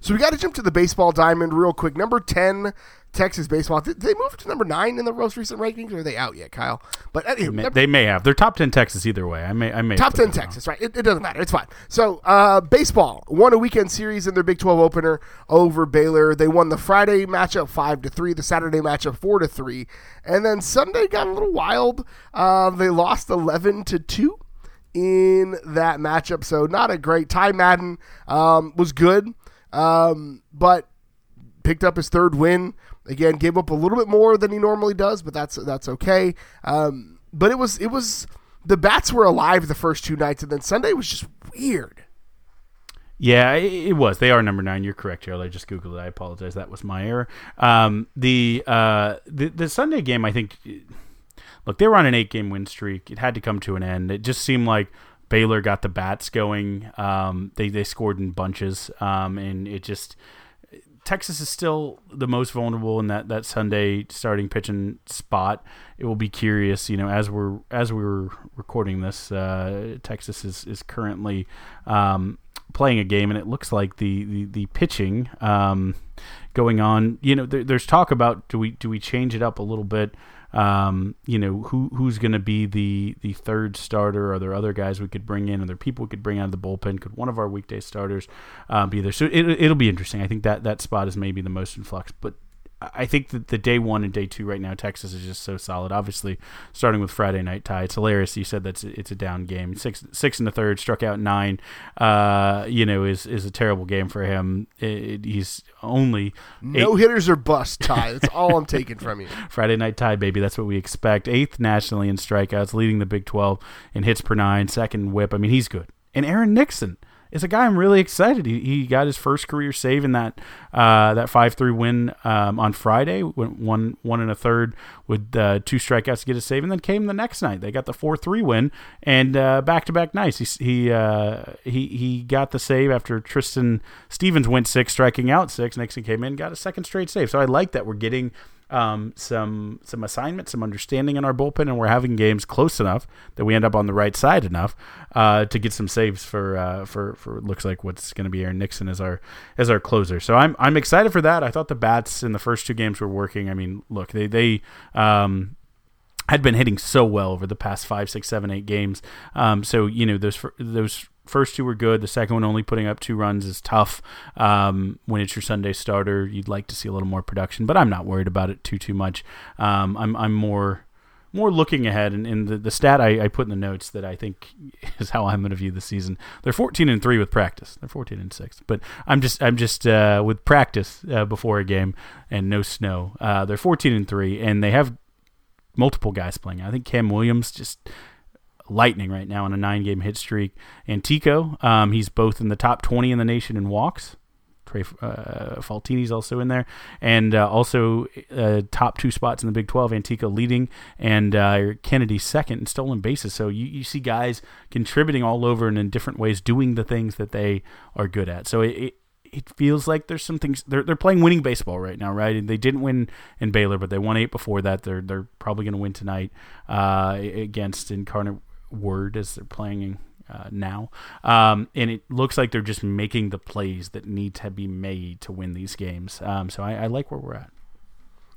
So we got to jump to the baseball diamond real quick. Number ten, Texas baseball. Did they move to number nine in the most recent rankings? Or are they out yet, Kyle? But anyway, They may, number- they may have. They're top ten Texas either way. I may. I may top ten it around. Texas, right? It, it doesn't matter. It's fine. So uh, baseball won a weekend series in their Big Twelve opener over Baylor. They won the Friday matchup five to three, the Saturday matchup four to three, and then Sunday got a little wild. Uh, they lost eleven to two in that matchup. So not a great. Ty Madden um, was good, um, but picked up his third win. Again, gave up a little bit more than he normally does, but that's that's okay. Um, but it was it was the bats were alive the first two nights, and then Sunday was just weird. Yeah, it, was. They are number nine. You're correct, Gerald. I just googled it. I apologize. That was my error. Um, the, uh, the the Sunday game, I think. Look, they were on an eight game win streak. It had to come to an end. It just seemed like Baylor got the bats going. Um, they they scored in bunches, um, and it just Texas is still the most vulnerable in that, that Sunday starting pitching spot. It will be curious, you know, as we're as we were recording this, uh, Texas is is currently um, playing a game, and it looks like the the, the pitching um, going on. You know, there, there's talk about do we do we change it up a little bit? Um, you know, who who's going to be the the third starter? Are there other guys we could bring in? Are there people we could bring out of the bullpen? Could one of our weekday starters uh, be there? So it, it'll be interesting. I think that that spot is maybe the most in flux, but I think that the day one and day two right now, Texas is just so solid. Obviously, starting with Friday night Ty, it's hilarious. You said that's it's a down game. Six six in the third, struck out nine. Uh, you know, is is a terrible game for him. It, he's only no eight. hitters or bust Ty. That's all I'm taking from you. Friday night Ty, baby. That's what we expect. Eighth nationally in strikeouts, leading the Big Twelve in hits per nine, second whip. I mean, he's good. And Aaron Nixon is a guy I'm really excited. He, he got his first career save in that uh, that five three win um, on Friday. One one and a third with uh, two strikeouts to get a save, and then came the next night. They got the four three win and back to back nights. He he uh, he he got the save after Tristan Stevens went six, striking out six. Nixon came in, got a second straight save. So I like that we're getting um, some some assignment, some understanding in our bullpen, and we're having games close enough that we end up on the right side enough uh, to get some saves for uh, for for looks like what's going to be Aaron Nixon as our as our closer. So I'm I'm excited for that. I thought the bats in the first two games were working. I mean, look, they they um, had been hitting so well over the past five, six, seven, eight games. Um, so you know those those first two were good. The second one only putting up two runs is tough. Um, when it's your Sunday starter, you'd like to see a little more production, but I'm not worried about it too too much. Um, I'm I'm more more looking ahead, and, and the, the stat I, I, put in the notes that I think is how I'm going to view the season. They're 14 and three with practice. They're 14 and six, but I'm just I'm just uh, with practice uh, before a game and no snow. Uh, they're 14 and three, and they have multiple guys playing. I think Cam Williams just lightning right now on a nine game hit streak. Antico, um, he's both in the top 20 in the nation in walks. Trey uh, Faltine's also in there, and uh, also uh, top two spots in the Big 12. Antico leading, and uh, Kennedy second in stolen bases. So you, you see guys contributing all over and in different ways, doing the things that they are good at. So it, it it feels like there's some things they're they're playing winning baseball right now, right? And they didn't win in Baylor, but they won eight before that. They're they're probably going to win tonight uh, against Incarnate Word as they're playing uh, now. Um, and it looks like they're just making the plays that need to be made to win these games. Um, so I, I, like where we're at.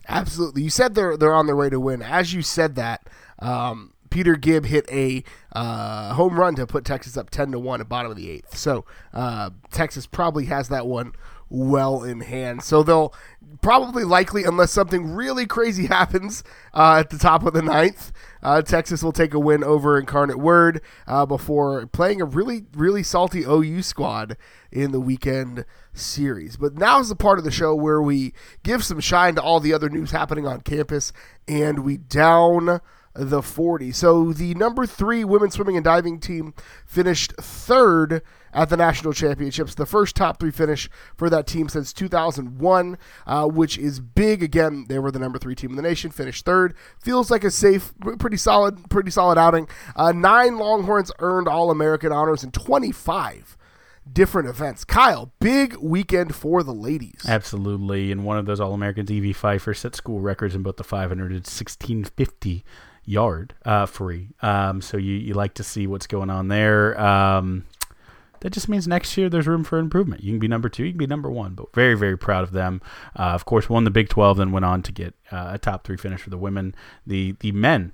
Absolutely. You said they're they're on their way to win. As you said that, um, Peter Gibb hit a uh, home run to put Texas up ten to one at bottom of the eighth. So uh, Texas probably has that one well in hand. So they'll probably likely, unless something really crazy happens uh, at the top of the ninth, uh, Texas will take a win over Incarnate Word uh, before playing a really, really salty OU squad in the weekend series. But now is the part of the show where we give some shine to all the other news happening on campus and we down the 40. So the number three women's swimming and diving team finished third at the national championships. The first top three finish for that team since 2001, uh, which is big. Again, they were the number three team in the nation, finished third. Feels like a safe, pretty solid, pretty solid outing. Uh, nine Longhorns earned All American honors in 25 different events. Kyle, big weekend for the ladies. Absolutely. And one of those All Americans, Evie Pfeifer, set school records in both the 500 and 1650 yard uh, free. Um, so you, you like to see what's going on there. Um, that just means next year there's room for improvement. You can be number two, you can be number one, but very, very proud of them. Uh, of course, won the Big 12, then went on to get uh, a top three finish for the women. The the men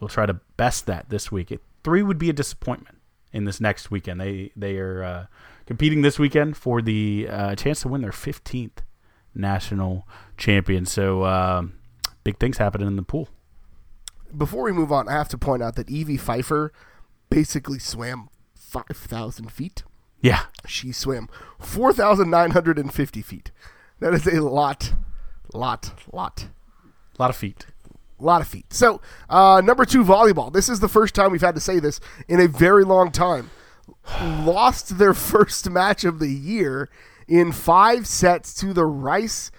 will try to best that this week. It, three would be a disappointment in this next weekend. They they are uh, competing this weekend for the uh, chance to win their 15th national champion. So um, big things happening in the pool. Before we move on, I have to point out that Evie Pfeifer basically swam 5,000 feet. Yeah. She swam 4,950 feet. That is a lot, lot, lot. A lot of feet. A lot of feet. So, uh, number two, volleyball. This is the first time we've had to say this in a very long time. Lost their first match of the year in five sets to the Rice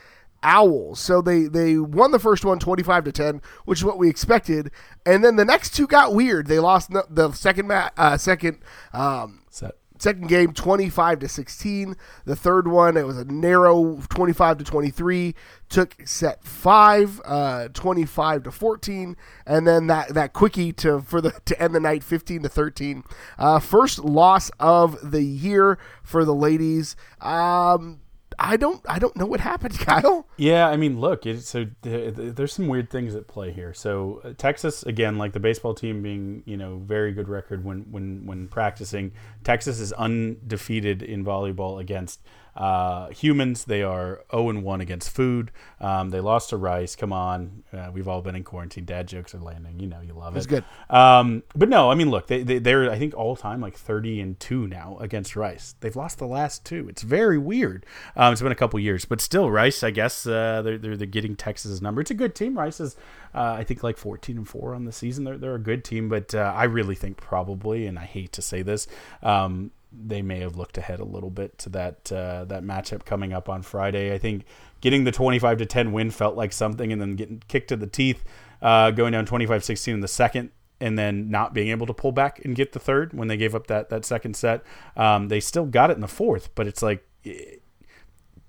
Owls. So they they won the first one 25 to 10, which is what we expected. And then the next two got weird. They lost the, the second ma- uh, second um, Set. Second game, 25 to 16. The third one, it was a narrow 25 to 23. Took set five, uh, 25 to 14, and then that that quickie to for the to end the night, 15 to 13. Uh, first loss of the year for the ladies. Um, I don't I don't know what happened, Kyle. Yeah, I mean, look, it, so th- th- there's some weird things at play here. So uh, Texas, again, like the baseball team being, you know, very good record when when when practicing. Texas is undefeated in volleyball against uh, humans. They are 0 and 1 against food. Um, they lost to Rice. Come on, uh, we've all been in quarantine. Dad jokes are landing. You know, you love it. It's good. Um, but no, I mean, look, they, they they're I think all time like 30 and two now against Rice. They've lost the last two. It's very weird. Um, it's been a couple years, but still, Rice. I guess uh, they're, they're they're getting Texas's number. It's a good team. Rice is uh, I think like 14 and four on the season. They're they're a good team, but uh, I really think probably, and I hate to say this. Um, they may have looked ahead a little bit to that uh, that matchup coming up on Friday. I think getting the 25 to 10 win felt like something, and then getting kicked to the teeth, uh, going down 25-16 in the second, and then not being able to pull back and get the third when they gave up that that second set. Um, they still got it in the fourth, but it's like. It,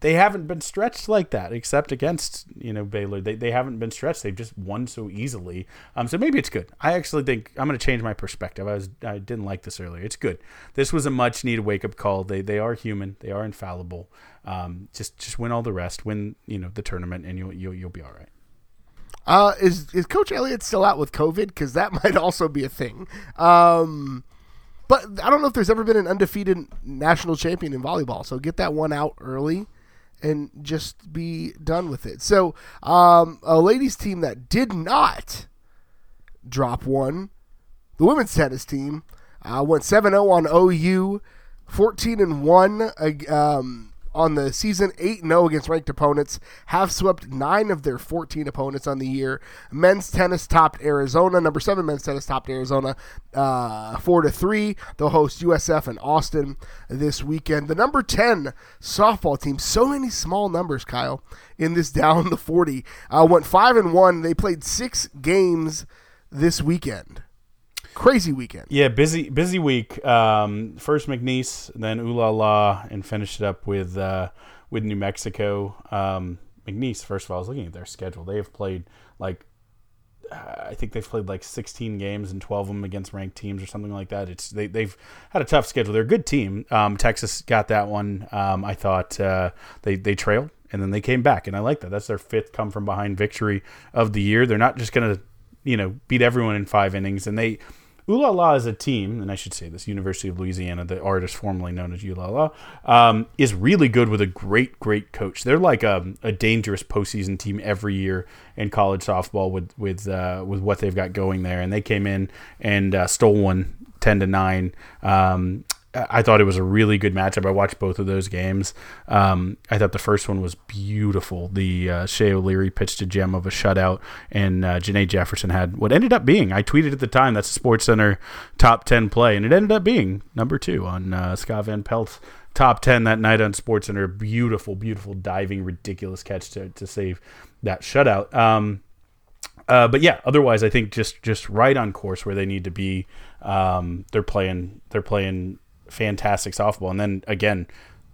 they haven't been stretched like that, except against you know Baylor. They, they haven't been stretched. They've just won so easily. Um, so maybe it's good. I actually think I'm going to change my perspective. I was I didn't like this earlier. It's good. This was a much needed wake up call. They they are human. They are infallible. Um, just just win all the rest. Win you know the tournament, and you'll you'll you'll be all right. Uh, is is Coach Elliott still out with COVID? Because that might also be a thing. Um, but I don't know if there's ever been an undefeated national champion in volleyball. So get that one out early and just be done with it. So, um, a ladies team that did not drop one, the women's tennis team, uh, went 7 0 on OU, 14 and 1 um, on the season, 8 0 against ranked opponents, have swept 9 of their 14 opponents on the year. Men's tennis topped Arizona, number 7 men's tennis topped Arizona uh, 4 to 3. They'll host USF in Austin this weekend. The number 10 softball team, so many small numbers, Kyle, in this down the 40, uh, went 5 and 1. They played six games this weekend. Crazy weekend. Yeah, busy busy week. Um, first McNeese, then Ooh La La, and finished it up with uh, with New Mexico. Um, McNeese. First of all, I was looking at their schedule. They have played like I think they've played like 16 games and 12 of them against ranked teams or something like that. It's they they've had a tough schedule. They're a good team. Um, Texas got that one. Um, I thought uh, they they trailed and then they came back, and I like that. That's their fifth come from behind victory of the year. They're not just gonna you know beat everyone in five innings, and they Ooh La is a team, and I should say this University of Louisiana, the artist formerly known as Ooh La La, um, is really good with a great, great coach. They're like a, a dangerous postseason team every year in college softball with with uh, with what they've got going there. And they came in and uh, stole one 10 to 9. Um, I thought it was a really good matchup. I watched both of those games. Um, I thought the first one was beautiful. The uh, Shea O'Leary pitched a gem of a shutout, and uh, Janae Jefferson had what ended up being. I tweeted at the time that's a Sports Center top ten play, and it ended up being number two on uh, Scott Van Pelt's top ten that night on Sports Center. Beautiful, beautiful diving, ridiculous catch to to save that shutout. Um, uh, but yeah, otherwise, I think just just right on course where they need to be. Um, they're playing. They're playing fantastic softball. And then again,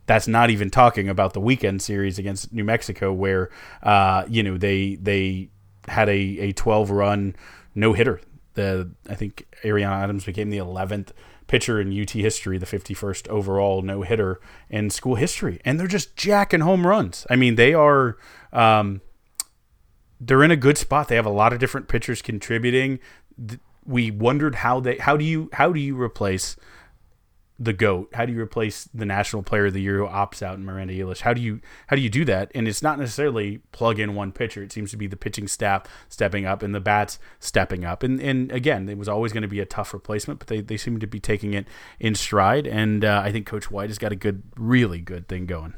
that's not even talking about the weekend series against New Mexico, where uh, you know they they had a, a twelve run no hitter. The I think Ariana Adams became the eleventh pitcher in UT history, the fifty first overall no hitter in school history, and they're just jacking home runs. I mean, they are. Um, they're in a good spot. They have a lot of different pitchers contributing. We wondered how they how do you how do you replace the goat? How do you replace the national player of the year who opts out in Miranda Elish? How do you how do you do that? And it's not necessarily plug in one pitcher. It seems to be the pitching staff stepping up and the bats stepping up. And and again, it was always going to be a tough replacement, but they, they seem to be taking it in stride. And uh, I think Coach White has got a good, really good thing going.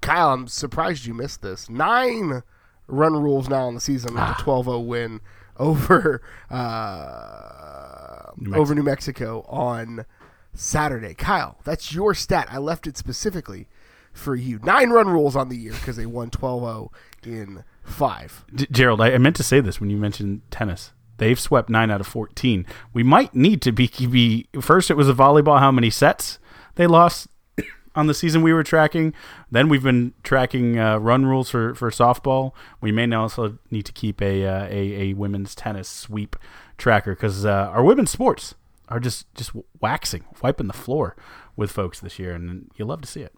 Kyle, I'm surprised you missed this. Nine run rules now in the season with Ah. a 12-0 win over uh, New over New Mexico on Saturday. Kyle, that's your stat. I left it specifically for you. Nine run rules on the year because they won 12-0 in five. D- Gerald, I, I meant to say this when you mentioned tennis. They've swept nine out of fourteen. We might need to be, be first. It was a volleyball. How many sets they lost on the season we were tracking? Then we've been tracking uh, run rules for, for softball. We may now also need to keep a uh, a, a women's tennis sweep tracker because uh, our women's sports are just just waxing, wiping the floor with folks this year, and you love to see it.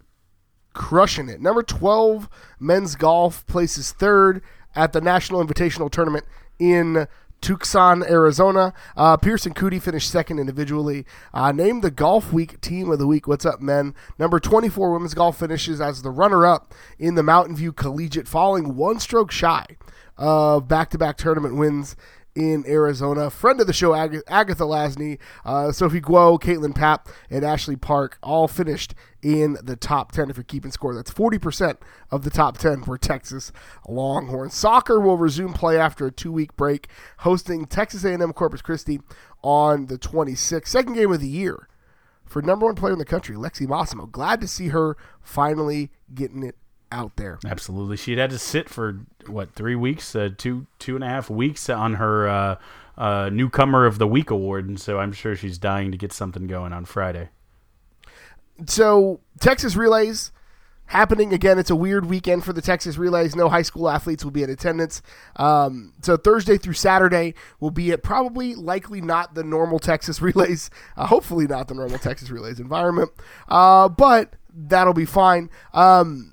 crushing it. Number 12, men's golf places third at the National Invitational Tournament in Tucson, Arizona. Uh, Pearson Cootie finished second individually. Uh, named the Golf Week Team of the Week. What's up, men? Number 24, women's golf finishes as the runner up in the Mountain View Collegiate, falling one stroke shy of back to back tournament wins in Arizona. Friend of the show, Ag- Agathe Laisné, uh, Sophie Guo, Kaitlyn Papp, and Ashley Park all finished in the top 10 if you're keeping score. That's 40% of the top 10 for Texas Longhorns. Soccer will resume play after a two-week break, hosting Texas A&M Corpus Christi on the 26th. Second game of the year for number one player in the country, Lexi Missimo. Glad to see her finally getting it out there. Absolutely, she'd had to sit for what three weeks, uh, two two and a half weeks on her uh, uh, newcomer of the week award, and so I'm sure she's dying to get something going on Friday. so Texas relays happening again. It's a weird weekend for the Texas relays. No high school athletes will be in attendance. Um, so Thursday through Saturday will be at probably likely not the normal Texas relays. Uh, hopefully not the normal Texas relays environment. Uh, but that'll be fine. Um,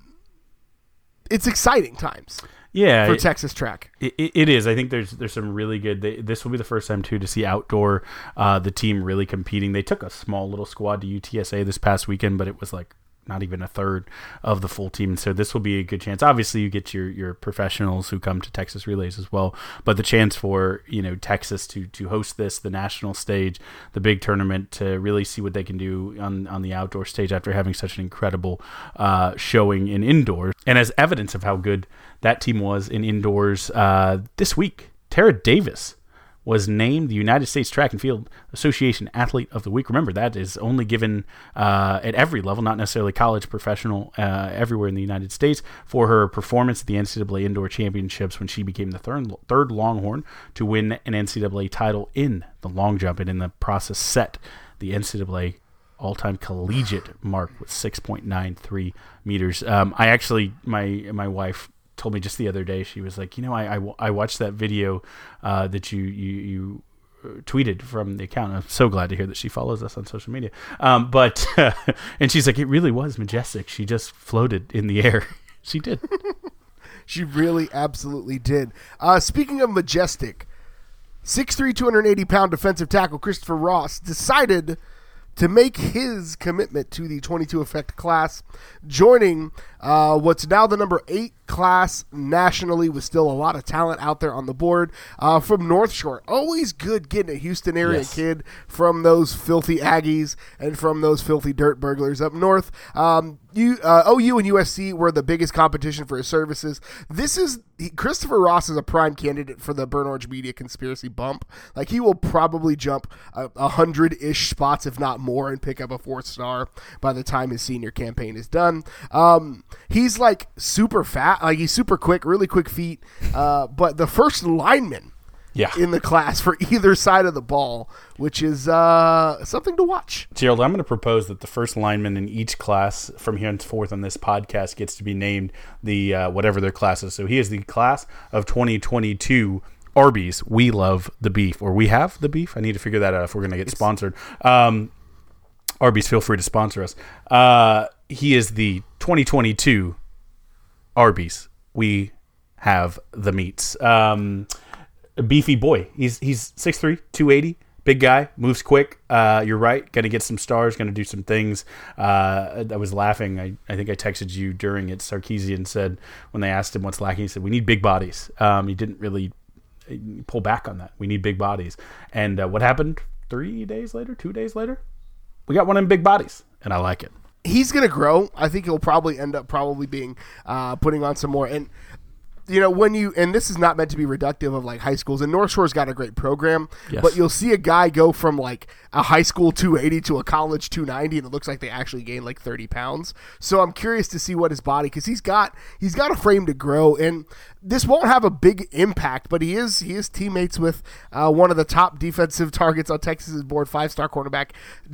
it's exciting times Yeah, for it- Texas track. It, it is. I think there's there's some really good. They, this will be the first time too to see outdoor uh, the team really competing. They took a small little squad to UTSA this past weekend, but it was like not even a third of the full team. And so this will be a good chance. Obviously, you get your your professionals who come to Texas relays as well, but the chance for you know Texas to to host this, the national stage, the big tournament, to really see what they can do on on the outdoor stage after having such an incredible uh, showing in indoors, and as evidence of how good that team was in indoors uh, this week, Tara Davis was named the United States Track and Field Association Athlete of the Week. Remember, that is only given uh, at every level, not necessarily college, professional, uh, everywhere in the United States, for her performance at the NCAA Indoor Championships when she became the third, third Longhorn to win an NCAA title in the long jump and in the process set the NCAA all-time collegiate mark with 6.93 meters. Um, I actually, my my wife told me just the other day. She was like, you know, I I, I watched that video uh, that you you you uh, tweeted from the account. I'm so glad to hear that she follows us on social media. Um, but and she's like, it really was majestic. She just floated in the air. she did. She really absolutely did. Uh, speaking of majestic, 6'3", 280 pound defensive tackle Christopher Ross decided to make his commitment to the 22 effect class, joining uh, what's now the number eight class nationally, with still a lot of talent out there on the board uh, from North Shore. Always good getting a Houston area Yes. kid from those filthy Aggies and from those filthy dirt burglars up north. Um, uh, OU and USC were the biggest competition for his services. This is he, Christopher Ross is a prime candidate for the Burnt Orange Media conspiracy bump. Like he will probably jump a, hundred ish spots, if not more, and pick up a fourth star by the time his senior campaign is done. Um, he's like super fat, like he's super quick, really quick feet. Uh, but the first lineman Yeah. in the class for either side of the ball, which is uh, something to watch. Gerald, I'm going to propose that the first lineman in each class from here henceforth on this podcast gets to be named the uh, whatever their class is. So he is the class of 2022 Arby's. We love the beef, or we have the beef. I need to figure that out if we're going to get sponsored. Um, Arby's, feel free to sponsor us. Uh, he is the 2022 Arby's. We have the meats. Um, a beefy boy. He's he's 6'3", 280, big guy, moves quick. Uh, you're right. Going to get some stars. Going to do some things. Uh, I was laughing. I, I think I texted you during it. Sarkisian said when they asked him what's lacking, he said we need big bodies. Um, he didn't really uh, pull back on that. We need big bodies. And uh, what happened three days later, two days later? We got one in big bodies, and I like it. he's going to grow. I think he'll probably end up probably being uh, putting on some more. And you know when you and this is not meant to be reductive of like high schools and north shore's got a great program Yes. but you'll see a guy go from like a high school 280 to a college 290 and it looks like they actually gained like 30 pounds so i'm curious to see what his body because he's got he's got a frame to grow and this won't have a big impact but he is he is teammates with uh, one of the top defensive targets on texas's board five star cornerback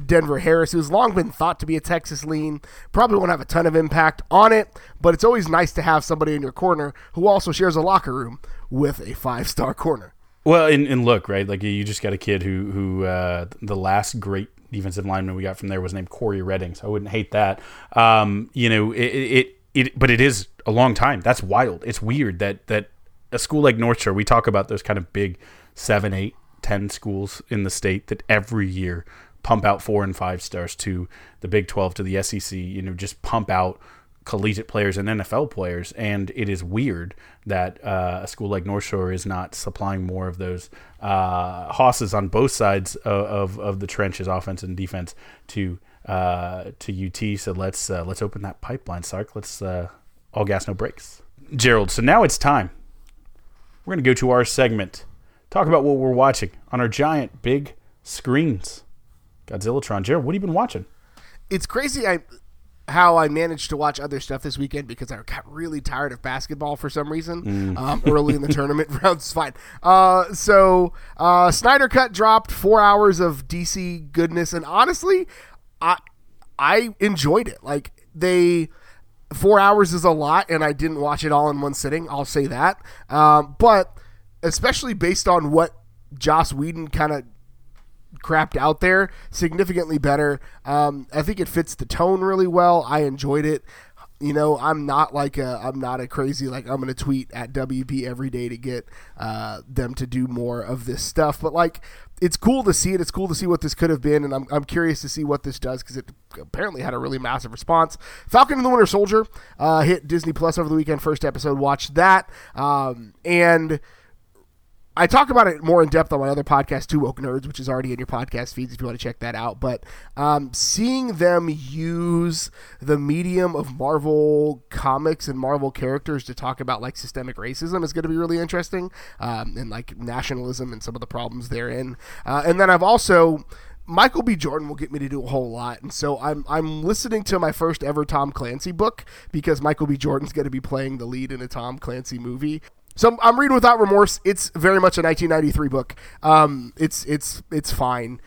denver harris who's long been thought to be a texas lean probably won't have a ton of impact on it but it's always nice to have somebody in your corner who also shares a locker room with a five star corner. Well, and, and look, right, like you just got a kid who who uh, the last great defensive lineman we got from there was named Cory Redding, so I wouldn't hate that. Um, you know, it, it it but it is a long time. That's wild. It's weird that that a school like North Shore, we talk about those kind of big seven, eight, ten schools in the state that every year pump out four and five stars to the Big Twelve to the SEC. You know, just pump out collegiate players and NFL players, and it is weird that uh, a school like North Shore is not supplying more of those uh, hosses on both sides of, of, of the trenches, offense and defense, to uh, to UT. So let's uh, let's open that pipeline, Sark. Let's uh, all gas, no brakes, Gerald. So now it's time. We're gonna go to our segment, talk about what we're watching on our giant big screens. Godzillatron, Gerald, what have you been watching? It's crazy I how I managed to watch other stuff this weekend because I got really tired of basketball for some reason um, early in the tournament rounds. Fine. Uh, so uh, Snyder Cut dropped four hours of DC goodness, and honestly, I I enjoyed it. Like they four hours is a lot, and I didn't watch it all in one sitting. I'll say that. Um, but especially based on what Joss Whedon kind of crapped out there, significantly better. Um, I think it fits the tone really well. I enjoyed it. You know, I'm not like a, I'm not a crazy like I'm gonna tweet at WB every day to get uh, them to do more of this stuff. But like, it's cool to see it. It's cool to see what this could have been, and I'm, I'm curious to see what this does because it apparently had a really massive response. Falcon and the Winter Soldier uh, hit Disney Plus over the weekend. First episode, watched that, um, and I talk about it more in depth on my other podcast, Two Woke Nerds, which is already in your podcast feeds if you want to check that out. But um, seeing them use the medium of Marvel comics and Marvel characters to talk about like systemic racism is going to be really interesting, um, and like nationalism and some of the problems therein. Uh, and then I've also Michael B. Jordan will get me to do a whole lot, and so I'm I'm listening to my first ever Tom Clancy book because Michael B. Jordan's going to be playing the lead in a Tom Clancy movie. So I'm, reading without remorse. It's very much a 1993 book. Um, it's it's it's fine.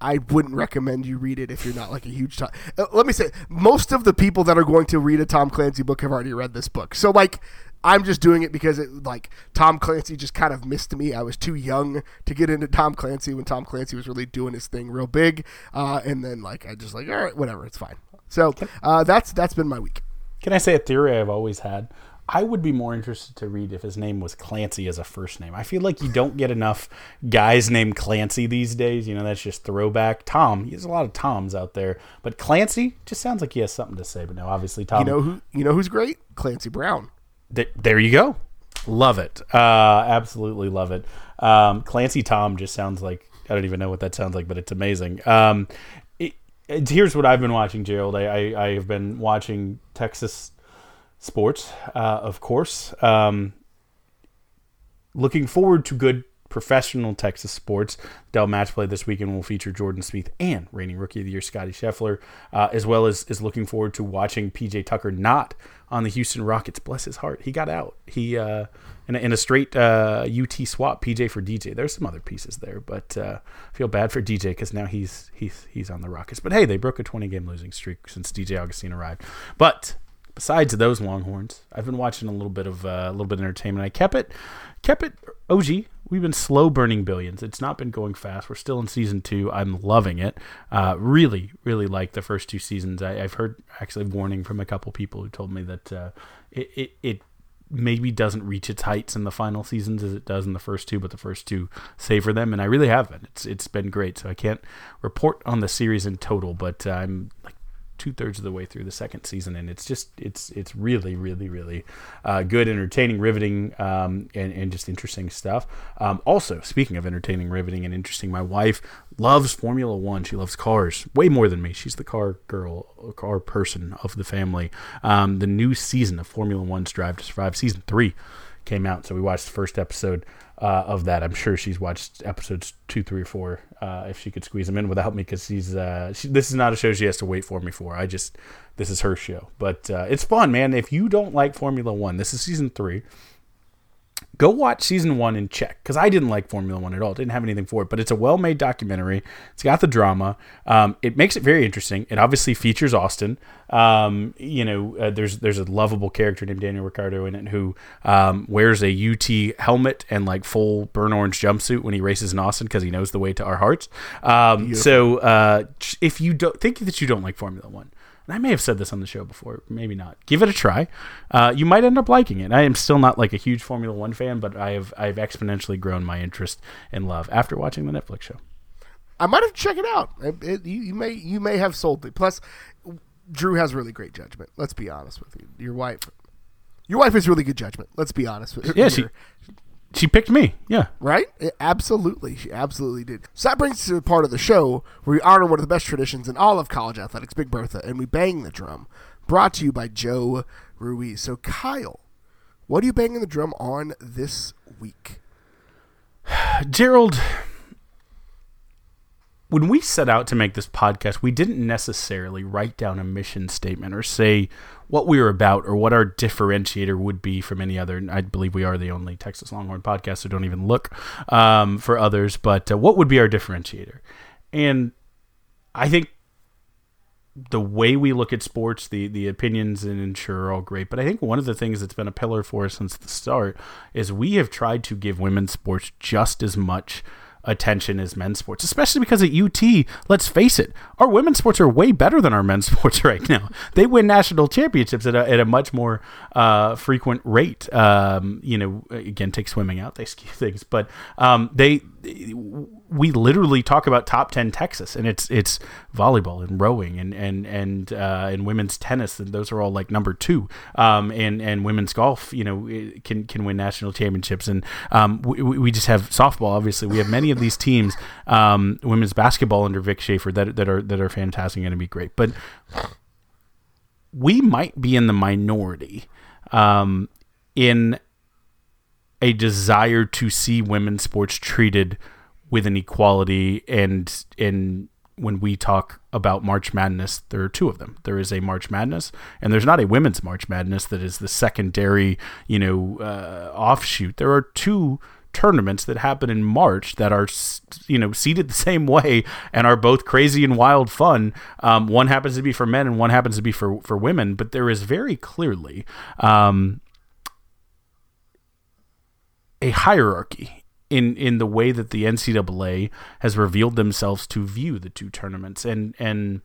I wouldn't recommend you read it if you're not like a huge Tom. Uh, let me say, most of the people that are going to read a Tom Clancy book have already read this book. So like, I'm just doing it because it like Tom Clancy just kind of missed me. I was too young to get into Tom Clancy when Tom Clancy was really doing his thing real big. Uh, and then like I just like all right, whatever, it's fine. So uh, that's that's been my week. Can I say a theory I've always had? I would be more interested to read if his name was Clancy as a first name. I feel like you don't get enough guys named Clancy these days. You know, that's just throwback. Tom, there's a lot of Toms out there, but Clancy just sounds like he has something to say. But no, obviously Tom. You know who you know who's great? Clancy Brown. Th- there you go. Love it. Uh, absolutely love it. Um, Clancy Tom just sounds like I don't even know what that sounds like, but it's amazing. Um, it, it- here's what I've been watching, Gerald. I, I, I have been watching Texas sports, uh, of course. Um, looking forward to good professional Texas sports. Dell Match Play this weekend will feature Jordan Spieth and reigning Rookie of the Year Scotty Scheffler, uh, as well as is looking forward to watching PJ Tucker not on the Houston Rockets. Bless his heart, he got out. He uh, in, a, in a straight uh, UT swap, PJ for DJ. There's some other pieces there, but uh, feel bad for DJ because now he's he's he's on the Rockets. But hey, they broke a 20 game losing streak since DJ Augustin arrived. But besides those Longhorns, I've been watching a little bit of uh, a little bit of entertainment. I kept it, kept it OG. We've been slow burning billions. It's not been going fast. We're still in season two. I'm loving it. Uh, really, really like the first two seasons. I, I've heard actually warning from a couple people who told me that uh, it, it it maybe doesn't reach its heights in the final seasons as it does in the first two, but the first two savor them, and I really have been. It's it's been great. So I can't report on the series in total, but uh, I'm like two thirds of the way through the second season, and it's just it's it's really really really uh, good, entertaining, riveting, um, and and just interesting stuff. Um, also, speaking of entertaining, riveting, and interesting, my wife loves Formula One. She loves cars way more than me. She's the car girl, car person of the family. Um, the new season of Formula One's Drive to Survive, season three came out. So we watched the first episode uh, of that. I'm sure she's watched episodes two, three, or four uh, if she could squeeze them in without me because she's uh, she, this is not a show she has to wait for me for. I just this is her show, but uh, it's fun, man. If you don't like Formula One, this is season three go watch season one and check because I didn't like Formula One at all. Didn't have anything for it, but it's a well made documentary. It's got the drama. Um, it makes it very interesting. It obviously features Austin. Um, you know, uh, there's there's a lovable character named Daniel Ricciardo in it who um, wears a UT helmet and like full burn orange jumpsuit when he races in Austin because he knows the way to our hearts. Um, so uh, if you don't think that you don't like Formula One and I may have said this on the show before, maybe not. Give it a try. Uh, you might end up liking it. I am still not like a huge Formula One fan, but I have I've exponentially grown my interest and love after watching the Netflix show. I might have to check it out. It, it, you, you, may you may have sold it. Plus, Drew has really great judgment. Let's be honest with you. Your wife, your wife has really good judgment. Let's be honest with you. Yeah, she she picked me. Yeah. Right? Absolutely. She absolutely did. So that brings us to the part of the show where we honor one of the best traditions in all of college athletics, Big Bertha, and we bang the drum. Brought to you by Joe Ruiz. So, Kyle, what are you banging the drum on this week? Gerald, when we set out to make this podcast, we didn't necessarily write down a mission statement or say what we are about or what our differentiator would be from any other. I believe we are the only Texas Longhorn podcast, so don't even look um, for others. But uh, what would be our differentiator? And I think the way we look at sports, the the opinions and ensure are all great. But I think one of the things that's been a pillar for us since the start is we have tried to give women's sports just as much attention as men's sports, especially because at UT, let's face it, our women's sports are way better than our men's sports right now. They win national championships at a, at a much more uh, frequent rate. Um, you know, again, take swimming out, they skew things, but um, they we literally talk about top 10 Texas and it's it's volleyball and rowing and and and uh, and women's tennis and those are all like number 2 um, and and women's golf you know can can win national championships. And um, we, we just have softball obviously. We have many of these teams um, women's basketball under Vic Schaefer that that are that are fantastic and going to be great. But we might be in the minority um, in a desire to see women's sports treated with an equality and in when we talk about March Madness, there are two of them. There is a March Madness, and there's not a women's March Madness that is the secondary, you know, uh, offshoot. There are two tournaments that happen in March that are, you know, seated the same way and are both crazy and wild fun. Um, one happens to be for men, and one happens to be for for women. But there is very clearly um, a hierarchy in in the way that the NCAA has revealed themselves to view the two tournaments and and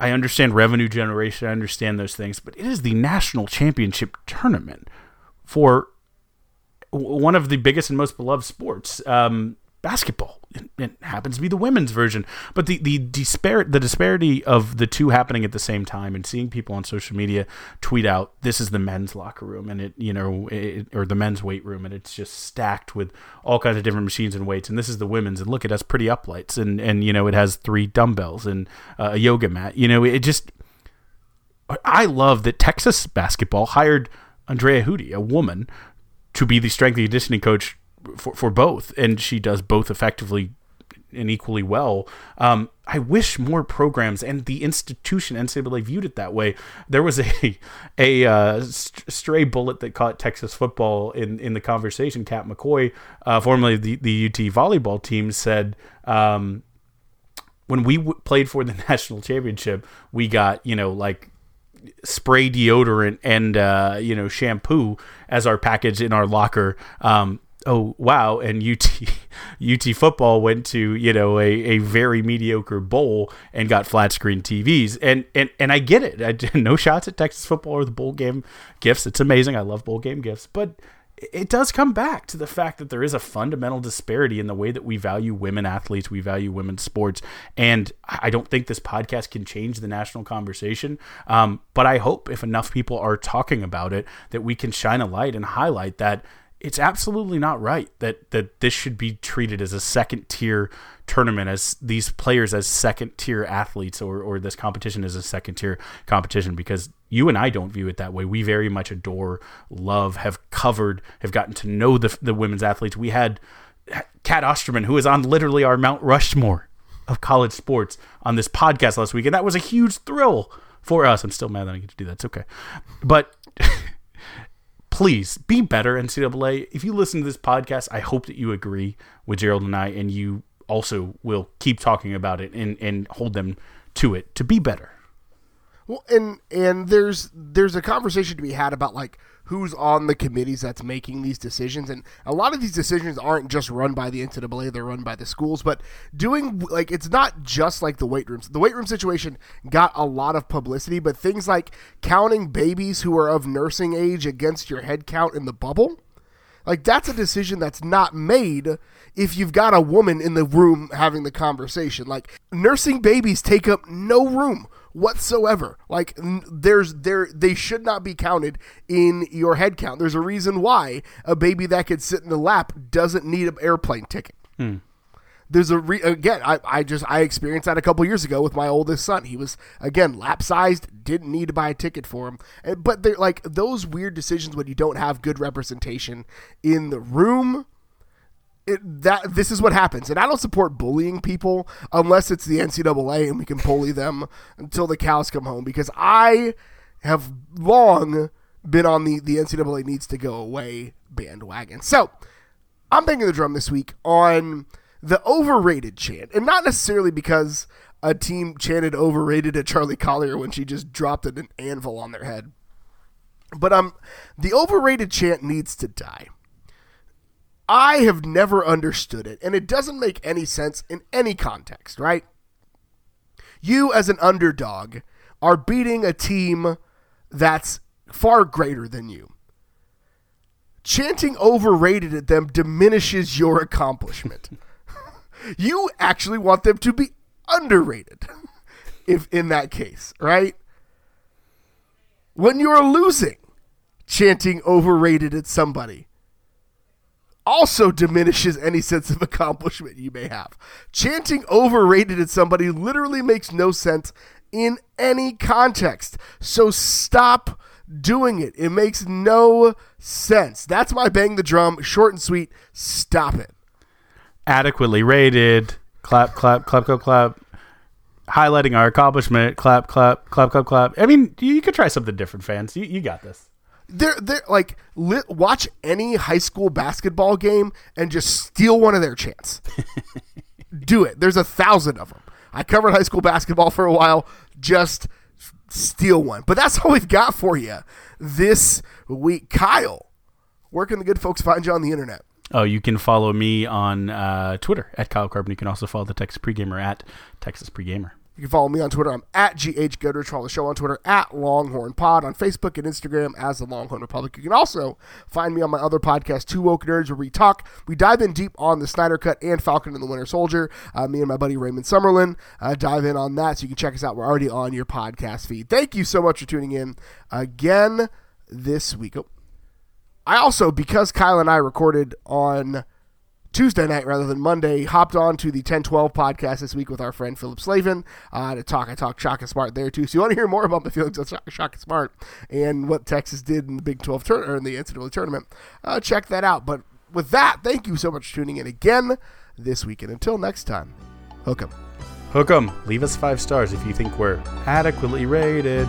I understand revenue generation, I understand those things, but it is the national championship tournament for one of the biggest and most beloved sports. Um, basketball. It, happens to be the women's version, but the the disparate the disparity of the two happening at the same time, and seeing people on social media tweet out, "This is the men's locker room," and it you know, it, or the men's weight room, and it's just stacked with all kinds of different machines and weights, and this is the women's, and look, it has pretty uplights, and and you know, it has three dumbbells and uh, a yoga mat. You know, it just. I love that Texas basketball hired Andrea Hudy, a woman, to be the strength and conditioning coach for for both, and she does both effectively and equally well. Um, I wish more programs and the institution NCAA viewed it that way. There was a a uh, stray bullet that caught Texas football in in the conversation. Cat McCoy, uh, formerly the the UT volleyball team, said. Um, when we w- played for the national championship, we got you know like spray deodorant and uh, you know shampoo as our package in our locker. Um, oh wow and UT UT football went to you know a, a very mediocre bowl and got flat screen TVs and and and I get it. I, no shots at Texas football or the bowl game gifts. It's amazing. I love bowl game gifts. But it does come back to the fact that there is a fundamental disparity in the way that we value women athletes, we value women's sports, and I don't think this podcast can change the national conversation. Um, but I hope if enough people are talking about it, that we can shine a light and highlight that it's absolutely not right that that this should be treated as a second tier tournament as these players as second tier athletes or or this competition is a second tier competition because you and I don't view it that way. We very much adore, love, have covered, have gotten to know the the women's athletes. We had Cat Osterman who is on literally our Mount Rushmore of college sports on this podcast last week and that was a huge thrill for us. I'm still mad that I get to do that. It's okay. But please be better, NCAA. If you listen to this podcast, I hope that you agree with Gerald and I, and you also will keep talking about it and, and hold them to it to be better. Well, and and there's there's a conversation to be had about like who's on the committees that's making these decisions, and a lot of these decisions aren't just run by the NCAA; they're run by the schools. But doing like it's not just like the weight rooms. The weight room situation got a lot of publicity, but things like counting babies who are of nursing age against your head count in the bubble. Like that's a decision that's not made if you've got a woman in the room having the conversation. Like nursing babies take up no room whatsoever. Like there's there they should not be counted in your head count. There's a reason why a baby that could sit in the lap doesn't need an airplane ticket. Hmm. There's a re- again. I, I just I experienced that a couple years ago with my oldest son. He was again lap sized, didn't need to buy a ticket for him. But they're like those weird decisions when you don't have good representation in the room it, that this is what happens, and I don't support bullying people unless it's the NCAA and we can bully them until the cows come home. Because I have long been on the the NCAA needs to go away bandwagon. So I'm banging the drum this week on the overrated chant, and not necessarily because a team chanted overrated at Charli Collier when she just dropped an anvil on their head. But um, the overrated chant needs to die. I have never understood it, and it doesn't make any sense in any context, right? You, as an underdog, are beating a team that's far greater than you. Chanting overrated at them diminishes your accomplishment. you actually want them to be underrated, if in that case, right? When you're losing, chanting overrated at somebody also diminishes any sense of accomplishment you may have. Chanting overrated at somebody literally makes no sense in any context. So stop doing it. It makes no sense. That's my bang the drum, short and sweet. Stop it. Adequately rated. Clap, clap, clap, clap, clap. Highlighting our accomplishment. Clap, clap, clap, clap, clap. I mean, you could try something different, fans. You, you got this they're they're like li- watch any high school basketball game and just steal one of their chants. Do it. There's a thousand of them. I covered high school basketball for a while. Just steal one. But that's all we've got for you this week. Kyle, where can the good folks find you on the internet? Oh, you can follow me on uh, Twitter at Kyle Carbon. You can also follow the Texas Pregamer at Texas Pregamer. You can follow me on Twitter. I'm at GH Goodrich. Follow the show on Twitter at Longhorn Pod. On Facebook and Instagram as the Longhorn Republic. You can also find me on my other podcast, Two Woke Nerds, where we talk, we dive in deep on the Snyder Cut and Falcon and the Winter Soldier. Uh, me and my buddy Raymond Summerlin uh, dive in on that. So you can check us out. We're already on your podcast feed. Thank you so much for tuning in again this week. Oh, I also, because Kyle and I recorded on Tuesday night rather than Monday, hopped on to the 1012 podcast this week with our friend Philip Slavin uh, to talk. I talked Shaka Smart there too. So you want to hear more about the feelings on Shaka Smart and what Texas did in the Big 12 tur- or in the NCAA tournament, uh, check that out. But with that, thank you so much for tuning in again this week. And until next time, hook 'em. Hook 'em. Leave us five stars if you think we're adequately rated.